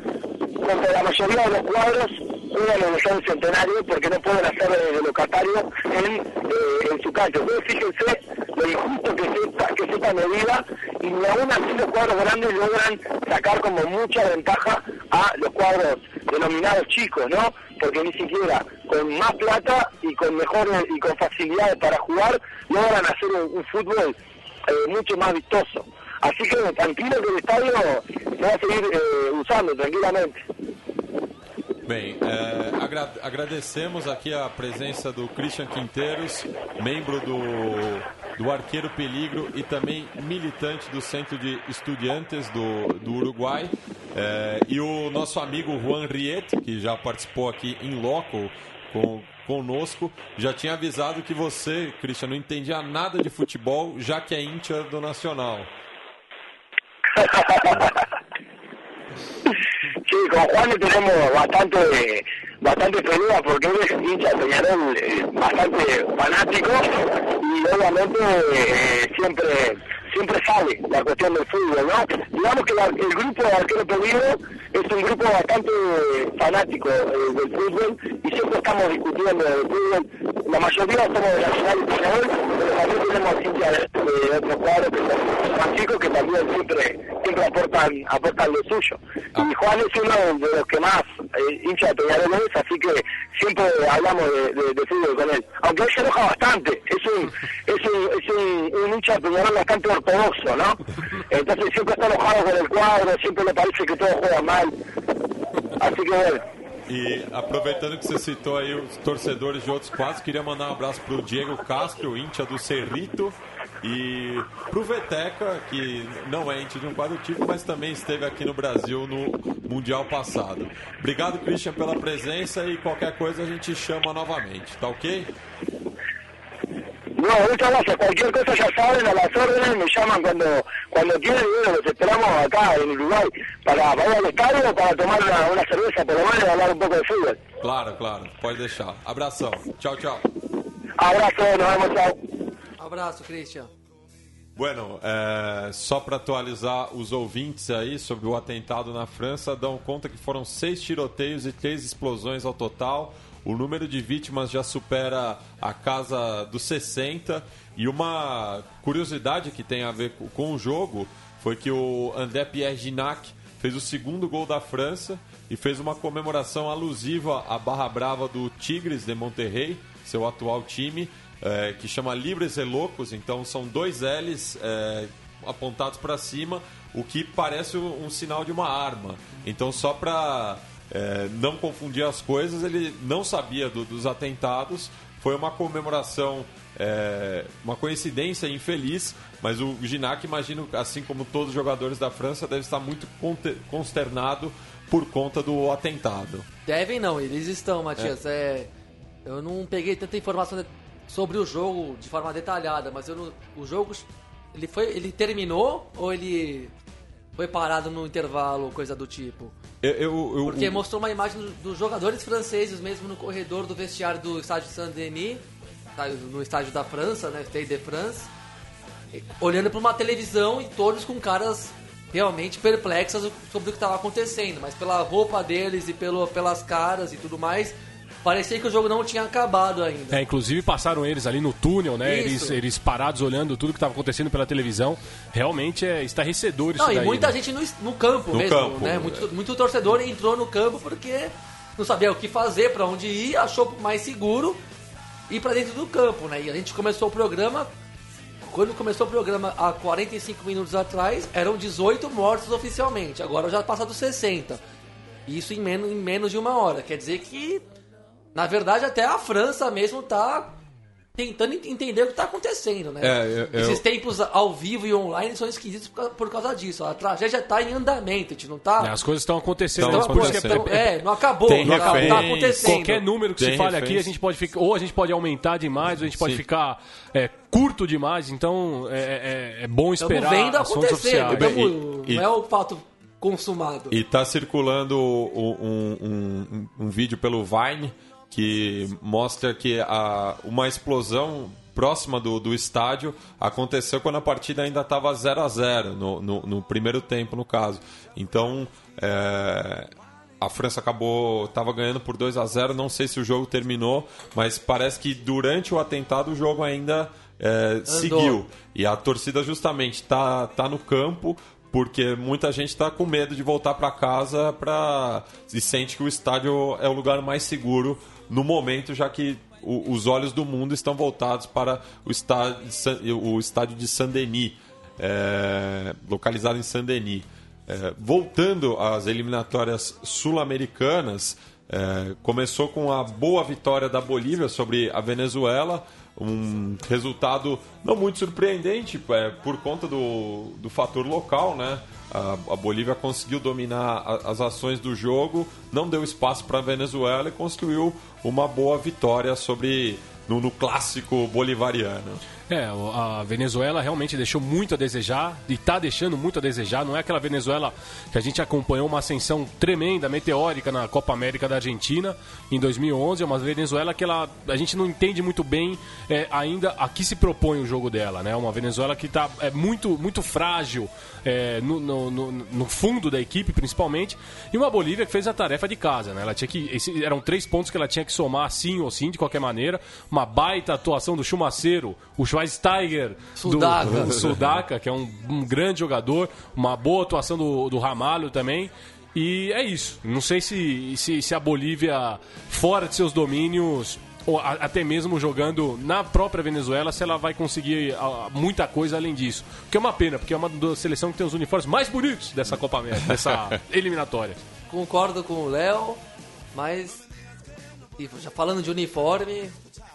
como la mayoría de los cuadros juegan en el Estadio Centenario porque no pueden hacer de locatario en, eh, en su cancha. Entonces fíjense lo injusto que es esta, que es esta medida y ni aún así los cuadros grandes logran sacar como mucha ventaja a los cuadros denominados chicos, ¿no? Porque ni siquiera con más plata y con mejores y con facilidades para jugar logran hacer un, fútbol eh, mucho más vistoso. Así que tranquilo que el estadio se va a seguir eh, usando tranquilamente. Bem, é, agra- agradecemos aqui a presença do Christian Quinteiros, membro do, do Arqueiro Peligro e também militante do Centro de Estudiantes do, do Uruguai. É, e o nosso amigo Juan Riet, que já participou aqui em loco com, conosco, já tinha avisado que você, Christian, não entendia nada de futebol, já que é íntia do Nacional. Sí, con Juan tenemos bastante bastante pelea porque él es hincha Peñarol eh, bastante fanático y obviamente eh, siempre siempre sale la cuestión del fútbol, ¿no? Digamos que la- el grupo de arquero peligro es un grupo bastante fanático eh, del fútbol y siempre estamos discutiendo del fútbol. La mayoría somos de Nacional y Peñarol, pero también tenemos hinchas de, de otros cuadros que son más chicos que también siempre siempre aportan aportan lo suyo. Y Juan es uno de los que más eh, hincha de Peñarol es, así que siempre hablamos de, de- de fútbol con él. Aunque él se enoja bastante, es un es un, es un, un hincha de Peñarol bastante ortodoxo, ¿no? Entonces siempre está enojado con el cuadro, siempre le parece que todo juega mal. Así que bueno. E aproveitando que você citou aí os torcedores de outros quadros, queria mandar um abraço pro Diego Castro, íntia do Cerrito, e pro Veteca, que não é íntia de um quadro tipo, mas também esteve aqui no Brasil no Mundial passado. Obrigado, Christian, pela presença e qualquer coisa a gente chama novamente, tá ok? No, muchas gracias. Cualquier cosa ya saben, a las órdenes, me llaman cuando cuando quieran y bueno, los esperamos acá en Uruguay para, para ir al estadio o para tomar una, una cerveza por lo menos y hablar un poco de fútbol. Claro, claro, pode deixar. Abração. Tchau, tchau. Abrazo, nos vemos, chao. Abraço, Christian. Bueno, é, só para atualizar os ouvintes aí sobre o atentado na França, dão conta que foram seis tiroteios e três explosões ao total. O número de vítimas já supera a casa dos 60. E uma curiosidade que tem a ver co- com o jogo foi que o André Pierre Ginac fez o segundo gol da França e fez uma comemoração alusiva à Barra Brava do Tigres de Monterrey, seu atual time, é, que chama Libres e Loucos. Então são dois L's é, apontados para cima, o que parece um sinal de uma arma. Então só para é, não confundir as coisas, ele não sabia do, dos atentados. Foi uma comemoração, é, uma coincidência infeliz, mas o Ginac, imagino, assim como todos os jogadores da França, deve estar muito consternado por conta do atentado. Devem não, eles estão, Matias. É. eu não peguei tanta informação sobre o jogo de forma detalhada, mas não, o jogo ele foi, ele terminou ou ele foi parado no intervalo, coisa do tipo? Eu, eu, eu, Porque mostrou uma imagem dos jogadores franceses mesmo no corredor do vestiário do estádio Saint-Denis, no estádio da França, né, Stade de France, olhando para uma televisão e todos com caras realmente perplexas sobre o que estava acontecendo, mas pela roupa deles e pelo, pelas caras e tudo mais, Parecia que o jogo não tinha acabado ainda. É, inclusive passaram eles ali no túnel, né? Eles, eles parados olhando tudo que estava acontecendo pela televisão. Realmente é estarrecedor isso não, daí. E muita né? gente no, no campo no mesmo, campo, né? É. Muito, muito torcedor entrou no campo porque não sabia o que fazer, para onde ir, achou mais seguro ir para dentro do campo, né? E a gente começou o programa quando começou o programa há 45 minutos atrás, eram 18 mortos oficialmente. Agora já passa dos 60. Isso em menos, em menos de uma hora. Quer dizer que na verdade, até a França mesmo tá tentando entender o que está acontecendo, né? É, eu, Esses tempos ao vivo e online são esquisitos por causa disso. A tragédia está em andamento, a gente não tá. É, as coisas estão acontecendo. Estão Então, acontecendo. É, é, não acabou, Tem não acabou, tá reféns. acontecendo. Qualquer número que Tem se fale aqui, a gente pode ficar, ou a gente pode aumentar demais, ou a gente pode Sim. ficar é, curto demais. Então é, é- é bom Estamos esperar vendo acontecendo, oficiais. Bem, tamo- e- não é o fato consumado. E tá circulando um, um- um- um vídeo pelo Vine que mostra que a, uma explosão próxima do, do estádio aconteceu quando a partida ainda estava 0 a 0 no, no, no primeiro tempo, no caso. Então, é, a França acabou estava ganhando por 2 a 0 não sei se o jogo terminou, mas parece que durante o atentado o jogo ainda é, seguiu. E a torcida justamente tá, tá no campo porque muita gente está com medo de voltar para casa pra... e sente que o estádio é o lugar mais seguro no momento, já que o- os olhos do mundo estão voltados para o estádio de, o estádio de Saint-Denis, é, localizado em Saint-Denis. É, voltando às eliminatórias sul-americanas, é, começou com a boa vitória da Bolívia sobre a Venezuela, um resultado não muito surpreendente é, por conta do, do fator local, né? A, Bolívia conseguiu dominar as ações do jogo, não deu espaço para a Venezuela e construiu uma boa vitória sobre no, no clássico bolivariano. É, a Venezuela realmente deixou muito a desejar e está deixando muito a desejar. Não é aquela Venezuela que a gente acompanhou uma ascensão tremenda, meteórica na Copa América da Argentina em 2011. É uma Venezuela que ela, a gente não entende muito bem é, ainda a que se propõe o jogo dela. Né? Uma Venezuela que está é, muito, muito frágil é, no, no- no- no fundo da equipe, principalmente. E uma Bolívia que fez a tarefa de casa. Né? Ela tinha que, esse- eram três pontos que ela tinha que somar sim ou sim, de qualquer maneira. Uma baita atuação do Chumaceiro, o Schweinsteiger, Sudaca. do, Sudaca, que é um, um grande jogador, uma boa atuação do, do Ramalho também. E é isso. Não sei se, se, se a Bolívia, fora de seus domínios, ou a- até mesmo jogando na própria Venezuela, se ela vai conseguir ah, muita coisa além disso. Que é uma pena, porque é uma seleção que tem os uniformes mais bonitos dessa Copa América, dessa eliminatória. Concordo com o Léo, mas e já falando de uniforme,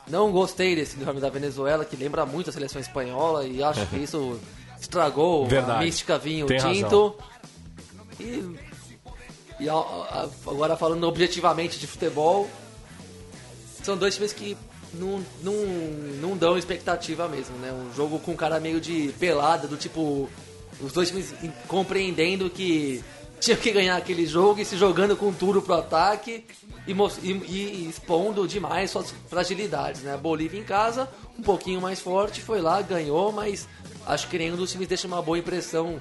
não gostei desse uniforme da Venezuela, que lembra muito a seleção espanhola e acho que isso estragou a Verdade. mística vinho Tem tinto. E, e a- a- agora falando objetivamente de futebol, são dois times que não, não, não dão expectativa mesmo, né? Um jogo com cara meio de pelada, do tipo. Os dois times compreendendo que tinha que ganhar aquele jogo e se jogando com tudo pro ataque e, e- e expondo demais suas fragilidades, né? A Bolívia em casa, um pouquinho mais forte, foi lá, ganhou, mas acho que nenhum dos times deixa uma boa impressão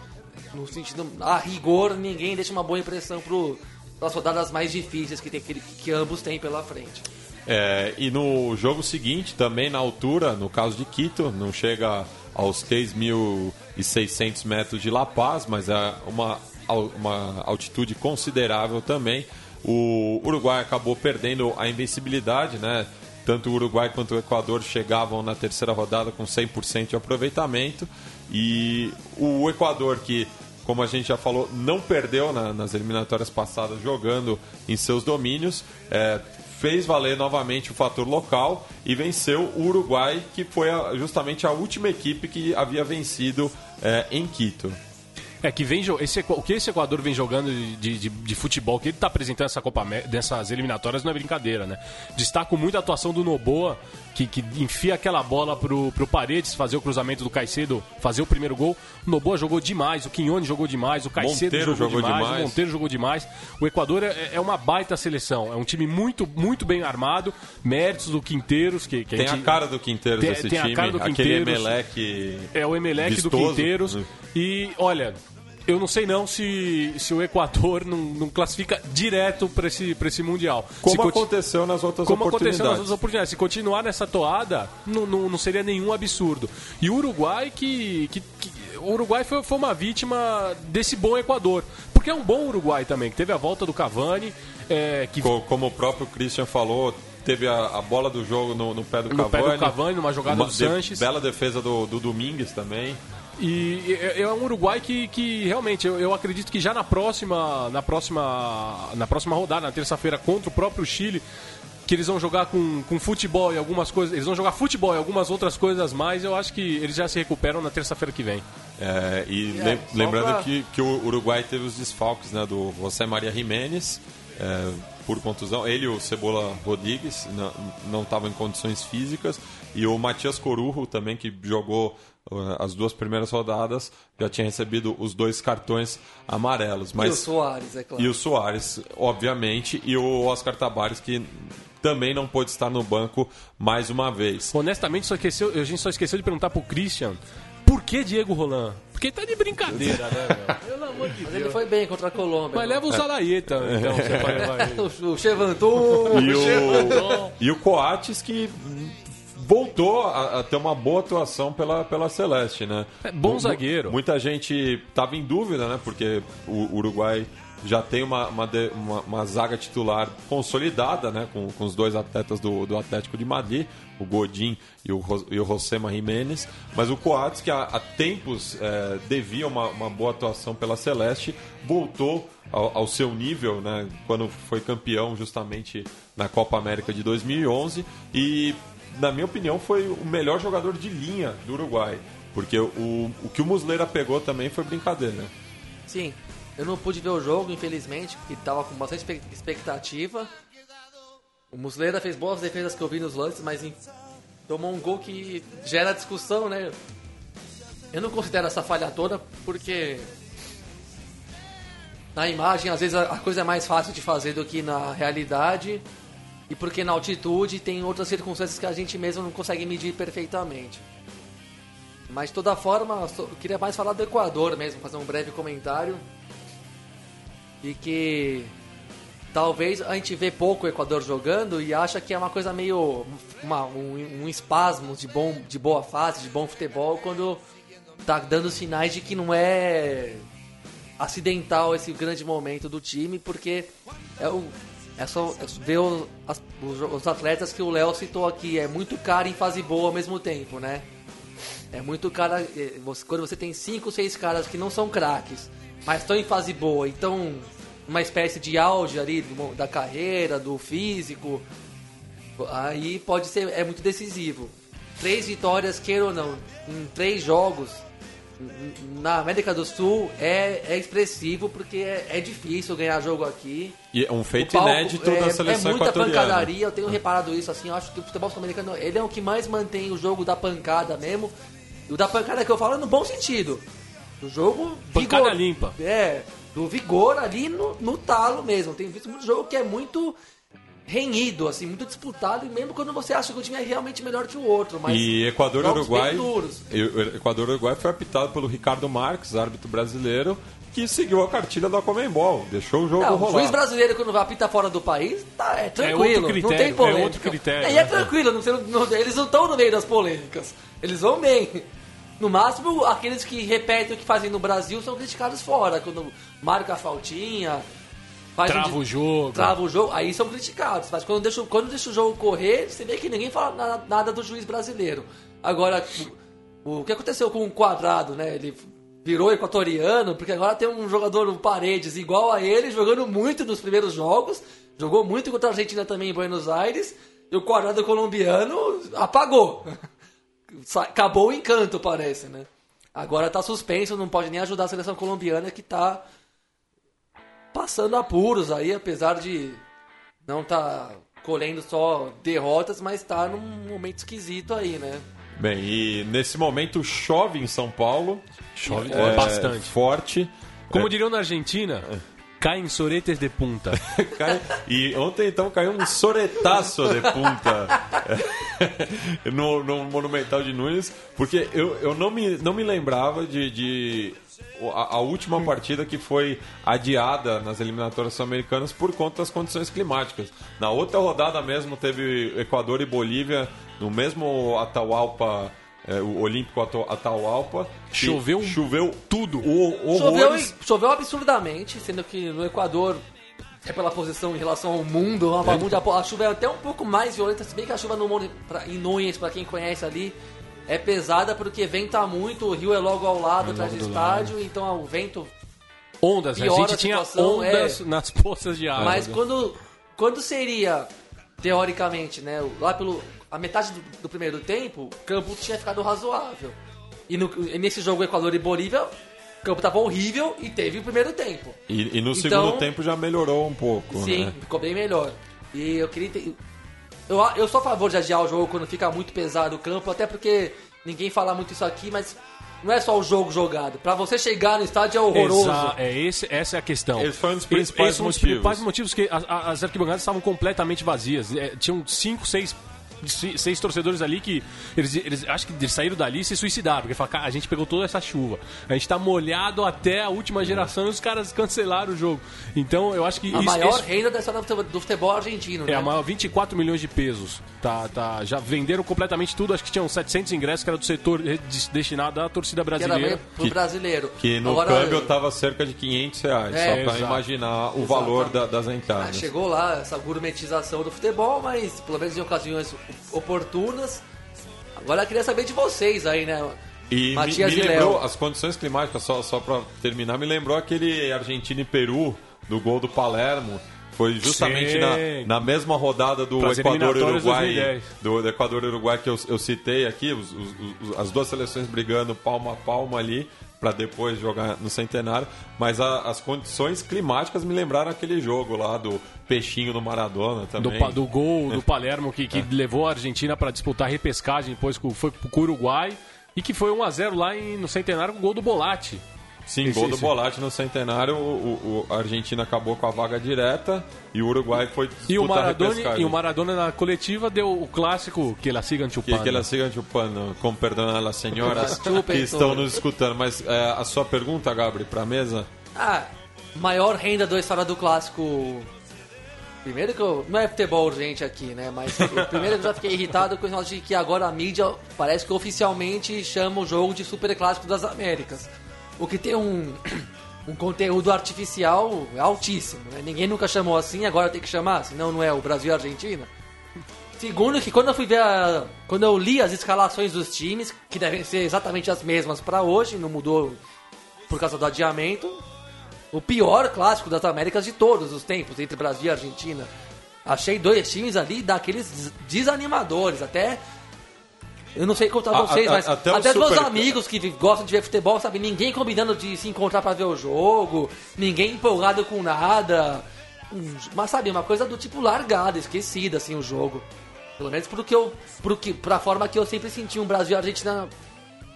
no sentido. A rigor, ninguém deixa uma boa impressão pro, pras rodadas mais difíceis que, tem, que, que ambos têm pela frente. É, e no jogo seguinte, também na altura, no caso de Quito, não chega aos 3.600 metros de La Paz, mas é uma uma altitude considerável também. O Uruguai acabou perdendo a invencibilidade, né? Tanto o Uruguai quanto o Equador chegavam na terceira rodada com 100% de aproveitamento. E o Equador, que, como a gente já falou, não perdeu na, nas eliminatórias passadas jogando em seus domínios, é, fez valer novamente o fator local e venceu o Uruguai, que foi a, justamente a última equipe que havia vencido é, em Quito. É que vem esse, o que esse Equador vem jogando de, de, de futebol, que ele está apresentando essa Copa dessas eliminatórias não é brincadeira, né? Destaco muito a atuação do Noboa, que, que enfia aquela bola pro, pro Paredes fazer o cruzamento do Caicedo, fazer o primeiro gol. O Noboa jogou demais, o Quinhone jogou demais, o Caicedo jogou, jogou, demais, demais, o Monteiro jogou demais. O Equador é, é, uma baita seleção, é um time muito, muito bem armado, méritos do Quinteiros. Que, que tem a, gente, a cara do Quinteiros tem, esse tem time, a cara do aquele Quinteiros, Emelec É o Emelec do Quinteiros. E, olha, eu não sei não se, se o Equador não, não classifica direto para esse, esse Mundial. Como se aconteceu nas outras como oportunidades. aconteceu nas outras oportunidades. Se continuar nessa toada, não, não, não seria nenhum absurdo. E o Uruguai que... que, que o Uruguai foi, foi uma vítima desse bom Equador. Porque é um bom Uruguai também, que teve a volta do Cavani. É, que... Como o próprio Christian falou, teve a, a, bola do jogo no, no pé do no Cavani. No pé do Cavani, numa jogada uma do Sanches. bela defesa do, do Domingues também. E é um Uruguai que, que realmente eu, eu, acredito que já na próxima, na próxima, na próxima rodada, na terça-feira, contra o próprio Chile, que eles vão jogar com, com futebol e algumas coisas. Eles vão jogar futebol e algumas outras coisas mais, eu acho que eles já se recuperam na terça-feira que vem. É, e é, lembrando pra... que, que o Uruguai teve os desfalques né, do José Maria Jiménez. É, por contusão, ele e o Cebola Rodrigues não estavam em condições físicas e o Matias Corujo também que jogou uh, as duas primeiras rodadas já tinha recebido os dois cartões amarelos. Mas... E o Soares, é claro. E o Soares, obviamente, e o Oscar Tabares, que também não pôde estar no banco mais uma vez. Honestamente, só esqueceu, a gente só esqueceu de perguntar pro Christian por que Diego Roland? Porque tá de brincadeira, né, meu? Pelo amor de Mas Deus. ele foi bem contra a Colômbia. Mas leva o Zalaeta, então, você vai levar ele. o Chevanton. E o, e o Coates que voltou a, a, ter uma boa atuação pela, pela Celeste, né? É bom zagueiro. Muita gente estava em dúvida, né? Porque o Uruguai já tem uma, uma, uma, uma, zaga titular consolidada, né? Com, com os dois atletas do, do Atlético de Madrid, o Godin e o, e o Josema Jiménez. Mas o Coates, que há, há tempos é, devia uma, uma boa atuação pela Celeste, voltou ao, ao, seu nível, né? Quando foi campeão justamente na Copa América de 2011 e na minha opinião, foi o melhor jogador de linha do Uruguai. Porque o, o que o Muslera pegou também foi brincadeira. Sim, eu não pude ver o jogo, infelizmente, porque estava com bastante expectativa. O Muslera fez boas defesas que eu vi nos lances, mas tomou um gol que gera discussão, né? Eu não considero essa falha toda, porque na imagem às vezes a coisa é mais fácil de fazer do que na realidade e porque na altitude tem outras circunstâncias que a gente mesmo não consegue medir perfeitamente. Mas de toda forma, eu queria mais falar do Equador mesmo, fazer um breve comentário. E que talvez a gente vê pouco o Equador jogando e acha que é uma coisa meio uma, um, um espasmo de, bom, de boa fase, de bom futebol, quando tá dando sinais de que não é acidental esse grande momento do time, porque é o, é só ver os, os, os atletas que o Léo citou aqui. É muito caro em fase boa ao mesmo tempo, né? É muito caro. É, quando você tem cinco, seis caras que não são craques, mas estão em fase boa, então uma espécie de auge ali da carreira, do físico, aí pode ser é muito decisivo. Três vitórias, queira ou não, em três jogos na América do Sul é, é expressivo porque é, é, difícil ganhar jogo aqui. E é um feito palco, inédito é, da seleção É muita pancadaria, eu tenho reparado isso assim, eu acho que o futebol sul-americano ele é o que mais mantém o jogo da pancada mesmo. O da pancada que eu falo é no bom sentido. Do jogo pancada vigor, limpa. É, do vigor ali no, no talo mesmo. Tem visto muito jogo que é muito renhido, assim, muito disputado, e mesmo quando você acha que o time é realmente melhor que o outro. Mas e Equador e Uruguai. Equador e Uruguai foi apitado pelo Ricardo Marques, árbitro brasileiro, que seguiu a cartilha da Comembol, deixou o jogo não, rolar. O juiz brasileiro, quando vai apitar fora do país, tá, é tranquilo, é critério, não tem polêmica. É outro critério. É, e é tranquilo, não, não, eles não estão no meio das polêmicas. Eles vão bem. No máximo, aqueles que repetem o que fazem no Brasil são criticados fora. Quando marca a faltinha, faz Trava um o jogo. Trava o jogo, aí são criticados. Mas quando deixa, quando deixa o jogo correr, você vê que ninguém fala nada, nada do juiz brasileiro. Agora, o, o que aconteceu com o Quadrado, né? Ele virou equatoriano, porque agora tem um jogador no Paredes igual a ele, jogando muito nos primeiros jogos. Jogou muito contra a Argentina também em Buenos Aires. E o Quadrado colombiano apagou. Acabou o encanto, parece, né? Agora tá suspenso, não pode nem ajudar a seleção colombiana que tá passando apuros aí, apesar de não tá colhendo só derrotas, mas tá num momento esquisito aí, né? Bem, e nesse momento chove em São Paulo. Chove é, bastante. Forte. Como diriam na Argentina, caem soretes de punta. E ontem então caiu um soretaço de punta no, no Monumental de Nunes, porque eu, eu não, me, não me lembrava de, de a, a última partida que foi adiada nas eliminatórias sul-americanas por conta das condições climáticas. Na outra rodada mesmo teve Equador e Bolívia no mesmo Atahualpa. É, o Olímpico Ata- Atahualpa Choveu choveu tudo. o, Choveu, choveu absurdamente, sendo que no Equador, é pela posição em relação ao mundo, a, É. mundo, a chuva é até um pouco mais violenta, se bem que a chuva no Monte, pra, em Núñez, pra quem conhece ali, é pesada porque venta muito, o rio é logo ao lado atrás do estádio, então o vento Ondas, né? a gente a tinha situação, ondas é. nas poças de água. Mas quando, quando seria, teoricamente, né, lá pelo a metade do, do primeiro tempo, o campo tinha ficado razoável. E, no- e nesse jogo Equador e Bolívia, o campo tava horrível e teve o primeiro tempo. e, e no Então- segundo tempo já melhorou um pouco Sim, né? ficou bem melhor. E eu queria ter, eu, eu sou a favor de adiar o jogo quando fica muito pesado o campo, até porque ninguém fala muito isso aqui, mas não é só o jogo jogado. Pra você chegar no estádio é horroroso. Exa- é esse, essa é a questão. Esse foi um dos principais Esse foi um dos motivos. principais motivos que a- a- as arquibancadas estavam completamente vazias. É, tinham cinco, seis, se- seis torcedores ali que eles, eles acho que eles saíram dali e se suicidaram, porque falaram, cara, a gente pegou toda essa chuva, a gente tá molhado até a última geração e os caras cancelaram o jogo. Então eu acho que A isso, maior isso renda da história do futebol- do futebol argentino, é né? a maior 24 milhões de pesos. Tá, tá, já venderam completamente tudo, acho que tinham 700 ingressos que era do setor des- destinado à torcida que era brasileira. pro Que- brasileiro. Que no Agora, câmbio tava cerca de 500 reais, É, só pra exato. imaginar o Exato. valor da- das ah, entradas. chegou lá essa gourmetização do futebol, mas pelo menos em ocasiões oportunas. Agora eu queria saber de vocês aí, né? E me, Matias me e lembrou, Léo. as condições climáticas, só, só pra terminar, me lembrou aquele Argentina e Peru, do gol do Palermo. Foi justamente Sim. na, na mesma rodada do Pras Equador e Uruguai, 2010. do, do Equador e Uruguai que eu, eu citei aqui, os- os- os- as duas seleções brigando palma a palma ali para depois jogar no centenário, mas a- as condições climáticas me lembraram aquele jogo lá do peixinho do Maradona Do, também. pa- do gol do Palermo que, que levou a Argentina para disputar a repescagem, depois foi pro Uruguai e que foi 1x0 lá em- no Centenário com o gol do Bolatti. Sim, Esse- gol do Bolatti no centenário, o, o- a Argentina acabou com a vaga direta e o Uruguai foi E o, Maradona, e o Maradona na coletiva deu o clássico que elas sigam Que, chupando. que elas sigam chupando, com perdão as senhoras que estão nos escutando. Mas é, a sua pergunta, Gabriel, para a mesa? Ah, maior renda da história do clássico. Primeiro que eu. Não é futebol urgente aqui, né? Mas primeiro que eu já fiquei irritado com o negócio de que agora a mídia parece que oficialmente chama o jogo de Super Clássico das Américas. O que tem um, um conteúdo artificial altíssimo, né? Ninguém nunca chamou assim, agora tem que chamar, senão não é o Brasil e a Argentina. Segundo que quando eu fui ver a, quando eu li as escalações dos times, que devem ser exatamente as mesmas para hoje, não mudou por causa do adiamento, o pior clássico das Américas de todos os tempos, entre Brasil e Argentina. Achei dois times ali daqueles des- desanimadores, até. Eu não sei contar A- vocês, a- mas até até, os meus Super- amigos que gostam de ver futebol, sabe? Ninguém combinando de se encontrar pra ver o jogo, ninguém empolgado com nada. Mas sabe, uma coisa do tipo largada, esquecida, assim, o jogo. Pelo menos pro que eu, pro que, pra forma que eu sempre senti um Brasil e Argentina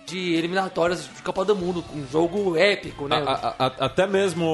de eliminatórias de Copa do Mundo, um jogo épico, né? A- a- a- até mesmo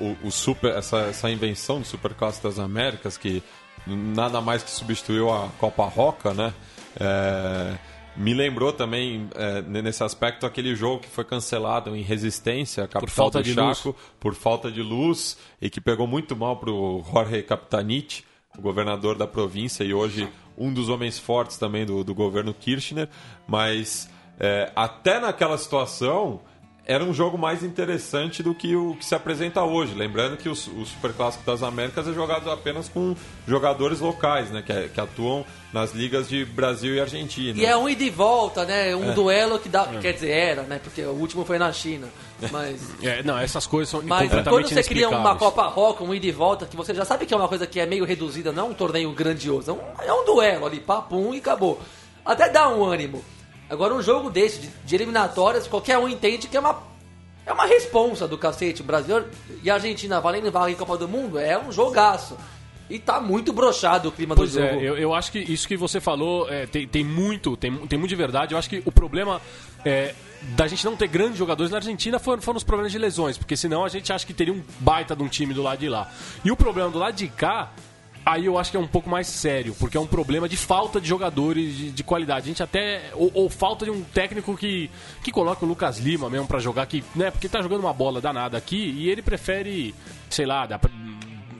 o, o super, essa, essa invenção do Super Clássico das Américas, que nada mais que substituiu a Copa Roca, né? É, me lembrou também, é, nesse aspecto, aquele jogo que foi cancelado em Resistência, capital falta do de Chaco, por falta de luz, e que pegou muito mal para o Jorge Capitanich, o governador da província, e hoje um dos homens fortes também do, do governo Kirchner, mas é, até naquela situação era um jogo mais interessante do que o que se apresenta hoje. Lembrando que o, o Superclássico das Américas é jogado apenas com jogadores locais, né? Que, que, atuam nas ligas de Brasil e Argentina. E é um ida e volta, né? Um é. duelo que dá. É. Quer dizer, era, né? Porque o último foi na China. Mas. É, não, essas coisas são Mas quando você cria uma Copa Rock, um ida e volta, que você já sabe que é uma coisa que é meio reduzida, não é um torneio grandioso. É um, é um duelo ali, papum e acabou. Até dá um ânimo. Agora, um jogo desse, de, de eliminatórias, qualquer um entende que é uma é uma responsa do cacete. Brasil e a Argentina valendo vaga em Copa do Mundo é um jogaço. E tá muito brochado o clima pois do é, jogo. É, eu, eu acho que isso que você falou é, tem, tem muito, tem, tem muito de verdade. Eu acho que o problema é, da gente não ter grandes jogadores na Argentina foram, foram os problemas de lesões, porque senão a gente acha que teria um baita de um time do lado de lá. E o problema do lado de cá aí eu acho que é um pouco mais sério, porque é um problema de falta de jogadores de, de qualidade. A gente até. Ou, ou, falta de um técnico que, que coloque o Lucas Lima mesmo para jogar aqui, né? Porque tá jogando uma bola danada aqui e ele prefere, sei lá, dá pra,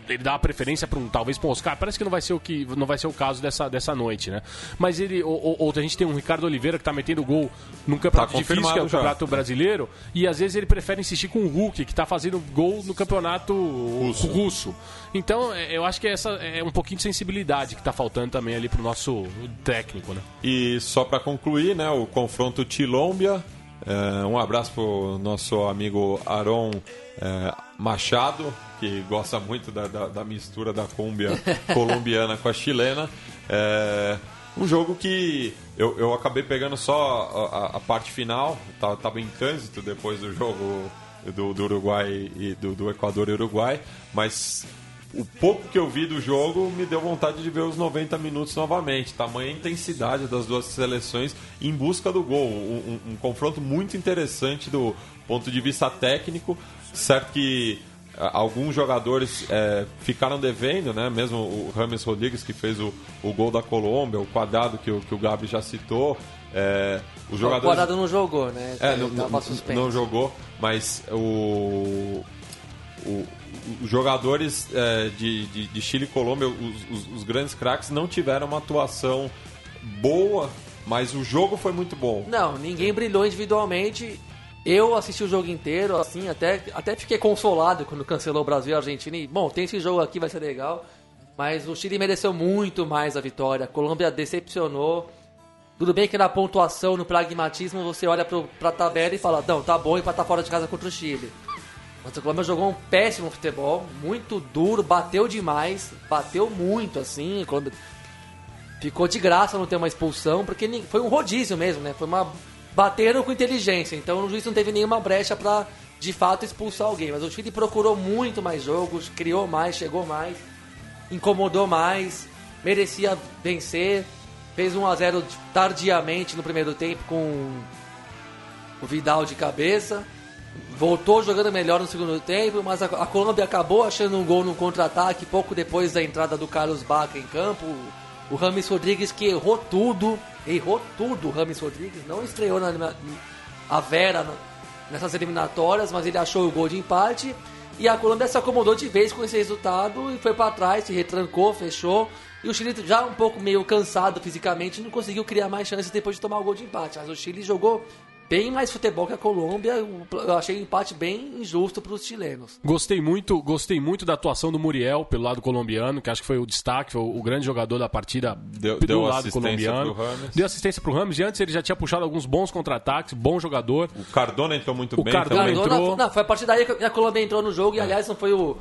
ele dá a preferência para um talvez para um Oscar. Parece que não vai ser o que não vai ser o caso dessa, dessa noite, né? Mas ele ou, ou a gente tem um Ricardo Oliveira que está metendo gol num campeonato tá difícil que é o Campeonato Brasileiro e às vezes ele prefere insistir com o Hulk que está fazendo gol no Campeonato russo. russo. Então é, eu acho que essa é um pouquinho de sensibilidade que está faltando também ali para o nosso técnico, né? E só para concluir, né? O confronto Tilômbia é, um abraço para o nosso amigo Aron é, Machado, que gosta muito da, da, da mistura da cúmbia colombiana com a chilena. É, um jogo que eu, eu acabei pegando só a, a parte final, estava tá, em trânsito depois do jogo do, do Uruguai e do, do Equador e Uruguai, mas o pouco que eu vi do jogo me deu vontade de ver os 90 minutos novamente. Tamanha intensidade das duas seleções em busca do gol. Um, um, um confronto muito interessante do ponto de vista técnico. Certo que alguns jogadores é, ficaram devendo, né? Mesmo o Rames Rodrigues que fez o, o gol da Colômbia, o quadrado que o, que o Gabi já citou. É, os jogadores... O quadrado não jogou, né? É, não, não, jogou, mas o, o os jogadores é, de, de, de, Chile e Colômbia, os, os, os grandes craques, não tiveram uma atuação boa, mas o jogo foi muito bom. Não, ninguém brilhou individualmente. Eu assisti o jogo inteiro, assim, até, até fiquei consolado quando cancelou o Brasil e a Argentina. E, bom, tem esse jogo aqui, vai ser legal. Mas o Chile mereceu muito mais a vitória. A Colômbia decepcionou. Tudo bem que na pontuação, no pragmatismo, você olha para a tabela e fala: não, tá bom e tá fora de casa contra o Chile. Mas o Colômbia jogou um péssimo futebol, muito duro, bateu demais, bateu muito assim. Ficou de graça não ter uma expulsão, porque foi um rodízio mesmo, né? Foi uma bateram com inteligência, então o juiz não teve nenhuma brecha para de fato expulsar alguém. Mas o Chile procurou muito mais jogos, criou mais, chegou mais, incomodou mais, merecia vencer. Fez 1 a 0 tardiamente no primeiro tempo com o Vidal de cabeça voltou jogando melhor no segundo tempo, mas a, Colômbia acabou achando um gol no contra-ataque pouco depois da entrada do Carlos Baca em campo. O, o Rames Rodrigues que errou tudo, errou tudo o Rames Rodrigues, não estreou na, a Vera nessas eliminatórias, mas ele achou o gol de empate. E a Colômbia se acomodou de vez com esse resultado e foi para trás, se retrancou, fechou. E o Chile já um pouco meio cansado fisicamente, não conseguiu criar mais chances depois de tomar o gol de empate. Mas o Chile jogou bem mais futebol que a Colômbia. Eu achei o empate bem injusto para os chilenos. Gostei muito, gostei muito da atuação do Muriel pelo lado colombiano, que acho que foi o destaque, foi o grande jogador da partida deu, do deu lado colombiano. Deu assistência para o Ramos e antes ele já tinha puxado alguns bons contra-ataques, bom jogador. O Cardona entrou muito o bem. Cardona também. entrou. Não, foi a partir daí que a Colômbia entrou no jogo e aliás não foi o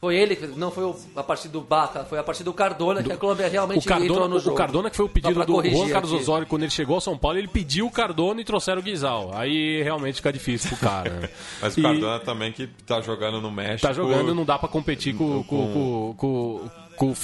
foi ele, não foi a partir do Baca, foi a partir do Cardona que a Colômbia realmente o Cardona, entrou no jogo. O Cardona que foi o pedido do Juan Carlos aqui. Osório quando ele chegou ao São Paulo, ele pediu o Cardona e trouxeram o Guizal. Aí realmente fica difícil pro cara. Né? Mas o Cardona também que tá jogando no México. Tá jogando, não dá para competir com, com, com, com, com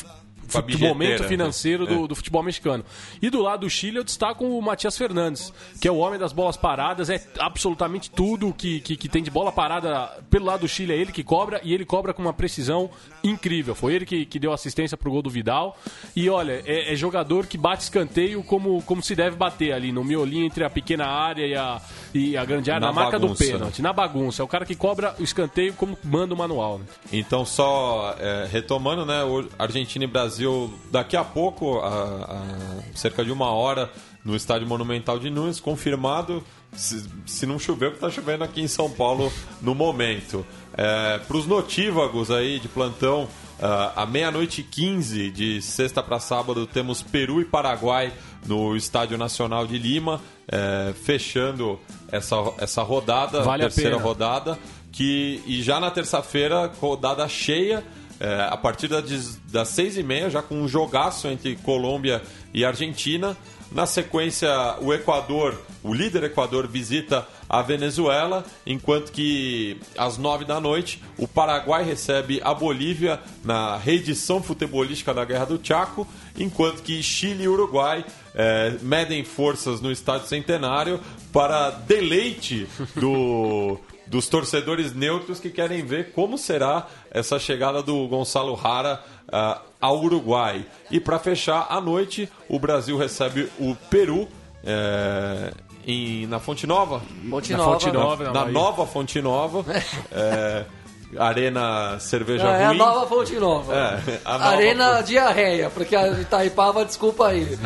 do momento financeiro né? do, é. do, futebol mexicano. E do lado do Chile eu destaco o Matias Fernandes, que é o homem das bolas paradas, é absolutamente tudo que, que, que, tem de bola parada pelo lado do Chile é ele que cobra e ele cobra com uma precisão incrível. Foi ele que, que deu assistência pro gol do Vidal. E olha, é, é jogador que bate escanteio como, como se deve bater ali, no miolinho entre a pequena área e a, e a grande área, na, na marca bagunça, do pênalti, na bagunça. É o cara que cobra o escanteio como manda o manual. Né? Então, só é, retomando, né? Argentina e Brasil Brasil daqui a pouco, a, a cerca de uma hora, no Estádio Monumental de Nunes, confirmado. Se, se não chover, que está chovendo aqui em São Paulo no momento. É, Para os notívagos aí de plantão, uh, à meia-noite e 15 de sexta para sábado, temos Peru e Paraguai no Estádio Nacional de Lima, é, fechando essa, essa rodada, Vale a terceira rodada. Que, e já na terça-feira, rodada cheia, é, a partir das, seis e meia, já com um jogaço entre Colômbia e Argentina. Na sequência, o Equador, o líder Equador, visita a Venezuela, enquanto que às nove da noite o Paraguai recebe a Bolívia na reedição futebolística da Guerra do Chaco, enquanto que Chile e Uruguai é, medem forças no Estádio Centenário para deleite do dos torcedores neutros que querem ver como será essa chegada do Gonçalo Rara uh, ao Uruguai. E para fechar a noite, o Brasil recebe o Peru é, em, na Fonte Nova. Fonte Na Nova. Fonte Nova. na na Bahia. nova Fonte Nova. é, Arena Cerveja É, a Ruim. nova Fonte Nova. É, a nova Arena Fonte- Diarreia, porque a Itaipava, desculpa aí.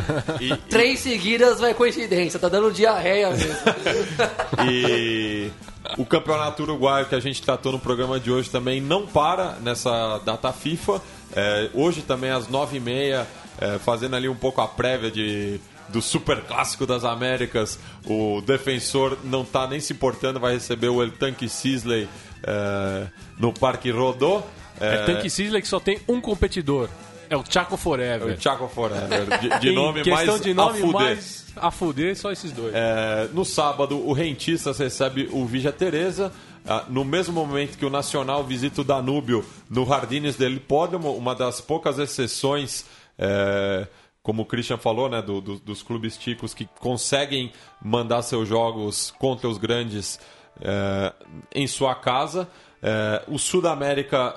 E- Três seguidas vai coincidência, tá dando diarreia mesmo. E o campeonato uruguaio que a gente tratou no programa de hoje também não para nessa data FIFA. É, hoje também às nove e meia, é, fazendo ali um pouco a prévia de, do Super Clássico das Américas, o defensor não está nem se importando, vai receber o El Tanque Sisley é, no Parque Rodó. É Tanque Sisley que só tem um competidor. É o Chaco Forever. o Chaco Forever, de, de nome questão mais de nome a fuder. mais a fuder, só esses dois. É, no sábado, o Rentistas recebe o Vigia Teresa. Ah, no mesmo momento que o Nacional visita o Danúbio no Jardines del Hipódromo, uma das poucas exceções, é, como o Christian falou, né, do- do- dos clubes ticos que conseguem mandar seus jogos contra os grandes é, em sua casa. É, o Sudamérica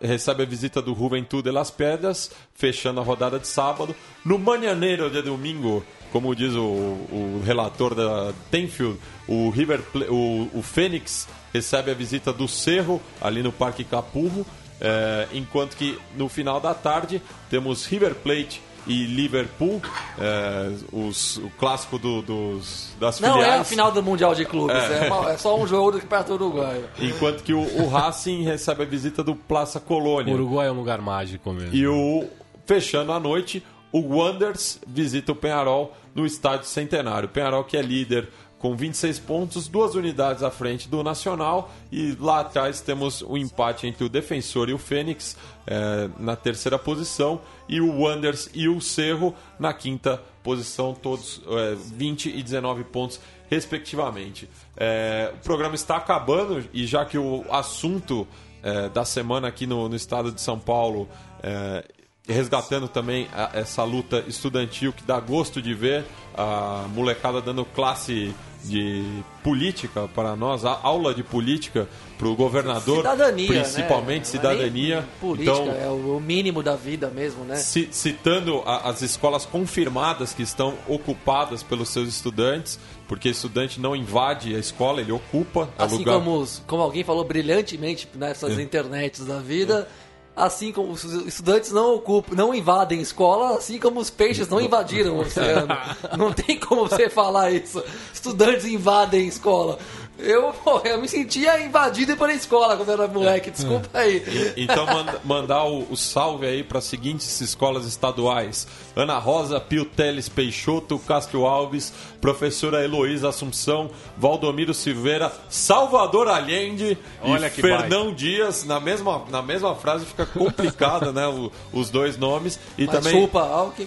recebe a visita do Juventude de Las Pedras, fechando a rodada de sábado. No Manhaneiro de domingo, como diz o, o relator da Tenfield, o, River, o, o Fênix recebe a visita do Cerro, ali no Parque Capurro, é, enquanto que no final da tarde temos River Plate e Liverpool, é, os- o clássico do- dos, das Não filiais. é a final do Mundial de Clubes, é, uma- é só um jogo do Campeonato Uruguaio. Enquanto que o, o Racing recebe a visita do Plaça Colônia. O Uruguai é um lugar mágico mesmo. E o fechando a noite, o Wanderers visita o Penharol no estádio Centenário. O Penharol que é líder com 26 pontos, duas unidades à frente do Nacional e lá atrás temos o empate entre o Defensor e o Fênix eh, na terceira posição e o Wanderers e o Cerro na quinta posição, todos eh, 20 e 19 pontos respectivamente. Eh, o programa está acabando e já que o assunto eh, da semana aqui no, no estado de São Paulo eh, resgatando também a- essa luta estudantil que dá gosto de ver a molecada dando classe de política para nós, a aula de política para o governador, Cidadania, principalmente né? cidadania. É Política, então, é o mínimo da vida mesmo, né? ci- citando as escolas confirmadas que estão ocupadas pelos seus estudantes, porque estudante não invade a escola, ele ocupa Assim lugar. como, como alguém falou brilhantemente nessas internets da vida, assim como os estudantes não ocupam, não invadem escola, assim como os peixes não invadiram o oceano. Não tem como você falar isso. Estudantes invadem escola. Eu, pô, eu me sentia invadido pela escola quando eu era moleque, desculpa aí. Então manda- mandar o, o salve aí para as seguintes escolas estaduais: Ana Rosa, Pio Teles Peixoto, Castro Alves, professora Heloísa Assunção, Valdomiro Silveira, Salvador Allende Olha e que Fernão Dias. Na mesma, na mesma frase fica complicado, né? o- os dois nomes. E Mas também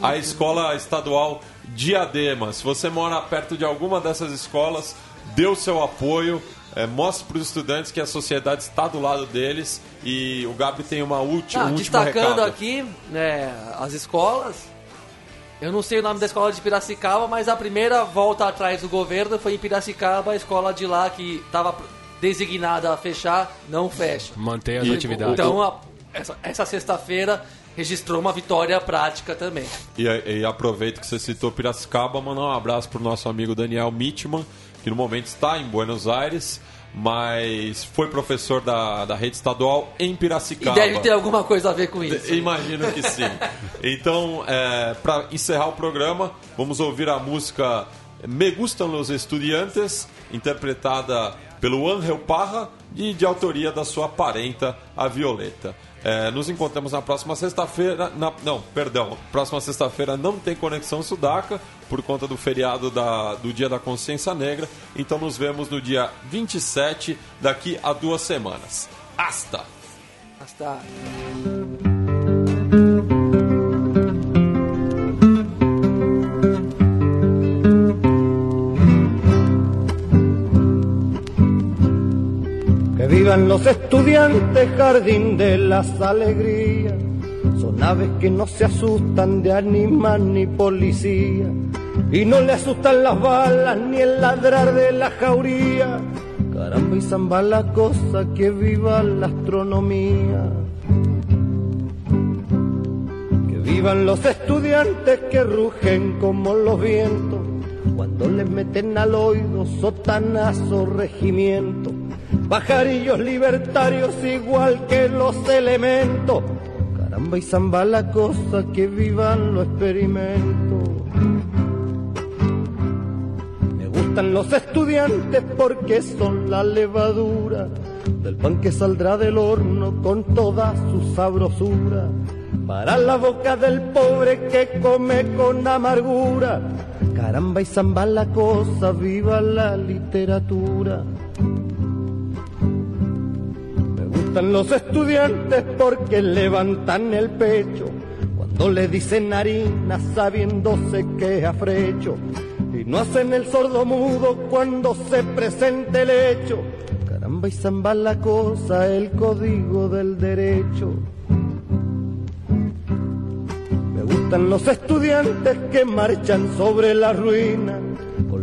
a escola estadual Diadema. Se você mora perto de alguma dessas escolas, dê o seu apoio. é, mostre para os estudantes que a sociedade está do lado deles e o Gabi tem uma última, Ah, um último destacando recado. aqui né, as escolas. Eu não sei o nome da escola de Piracicaba, mas a primeira volta atrás do governo foi em Piracicaba, a escola de lá que estava designada a fechar, não fecha. Mantém as E- atividades. Então, a- essa, essa sexta-feira registrou uma vitória prática também. E, e aproveito que você citou Piracicaba, mandar um abraço para o nosso amigo Daniel Mitman, que no momento está em Buenos Aires, mas foi professor da, da rede estadual em Piracicaba. E deve ter alguma coisa a ver com isso. Imagino que sim. Então, é, para encerrar o programa, vamos ouvir a música Me Gustam los Estudiantes, interpretada pelo Angel Parra e de autoria da sua parenta, a Violeta. É, nos encontramos na próxima sexta-feira. Não, perdão. Próxima sexta-feira não tem conexão sudaca por conta do feriado da, do Dia da Consciência Negra. Então nos vemos no dia 27, daqui a duas semanas. Hasta! Hasta. Vivan los estudiantes, jardín de las alegrías. Son aves que no se asustan de animal ni policía. Y no le asustan las balas ni el ladrar de la jauría. Caramba y zamba la cosa que viva la astronomía. Que vivan los estudiantes que rugen como los vientos. Cuando les meten al oído sotanazo regimiento pajarillos libertarios igual que los elementos. Caramba y zamba la cosa que vivan los experimentos. Me gustan los estudiantes porque son la levadura del pan que saldrá del horno con toda su sabrosura. Para la boca del pobre que come con amargura. Caramba y zamba la cosa, viva la literatura. Gustan los estudiantes porque levantan el pecho cuando le dicen harina sabiéndose que es afrecho y no hacen el sordo mudo cuando se presente el hecho. Caramba y zamba la cosa, el código del derecho. Me gustan los estudiantes que marchan sobre la ruina,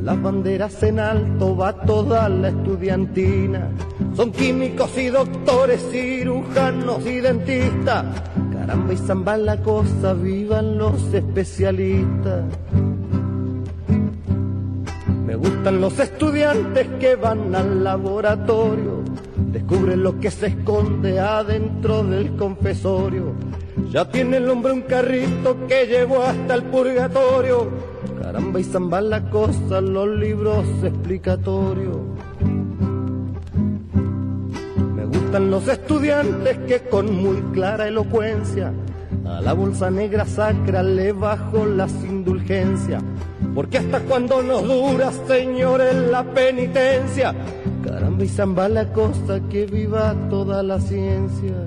las banderas en alto va toda la estudiantina son químicos y doctores, cirujanos y dentistas. Caramba y zamba la cosa, vivan los especialistas. Me gustan los estudiantes que van al laboratorio, descubren lo que se esconde adentro del confesorio. Ya tiene el hombre un carrito que llevó hasta el purgatorio. Caramba y zamba la cosa, los libros explicatorios. gustan los estudiantes que con muy clara elocuencia a la bolsa negra sacra le bajo las indulgencias. Porque hasta cuando nos dura, señores, la penitencia. Caramba y zamba la cosa que viva toda la ciencia.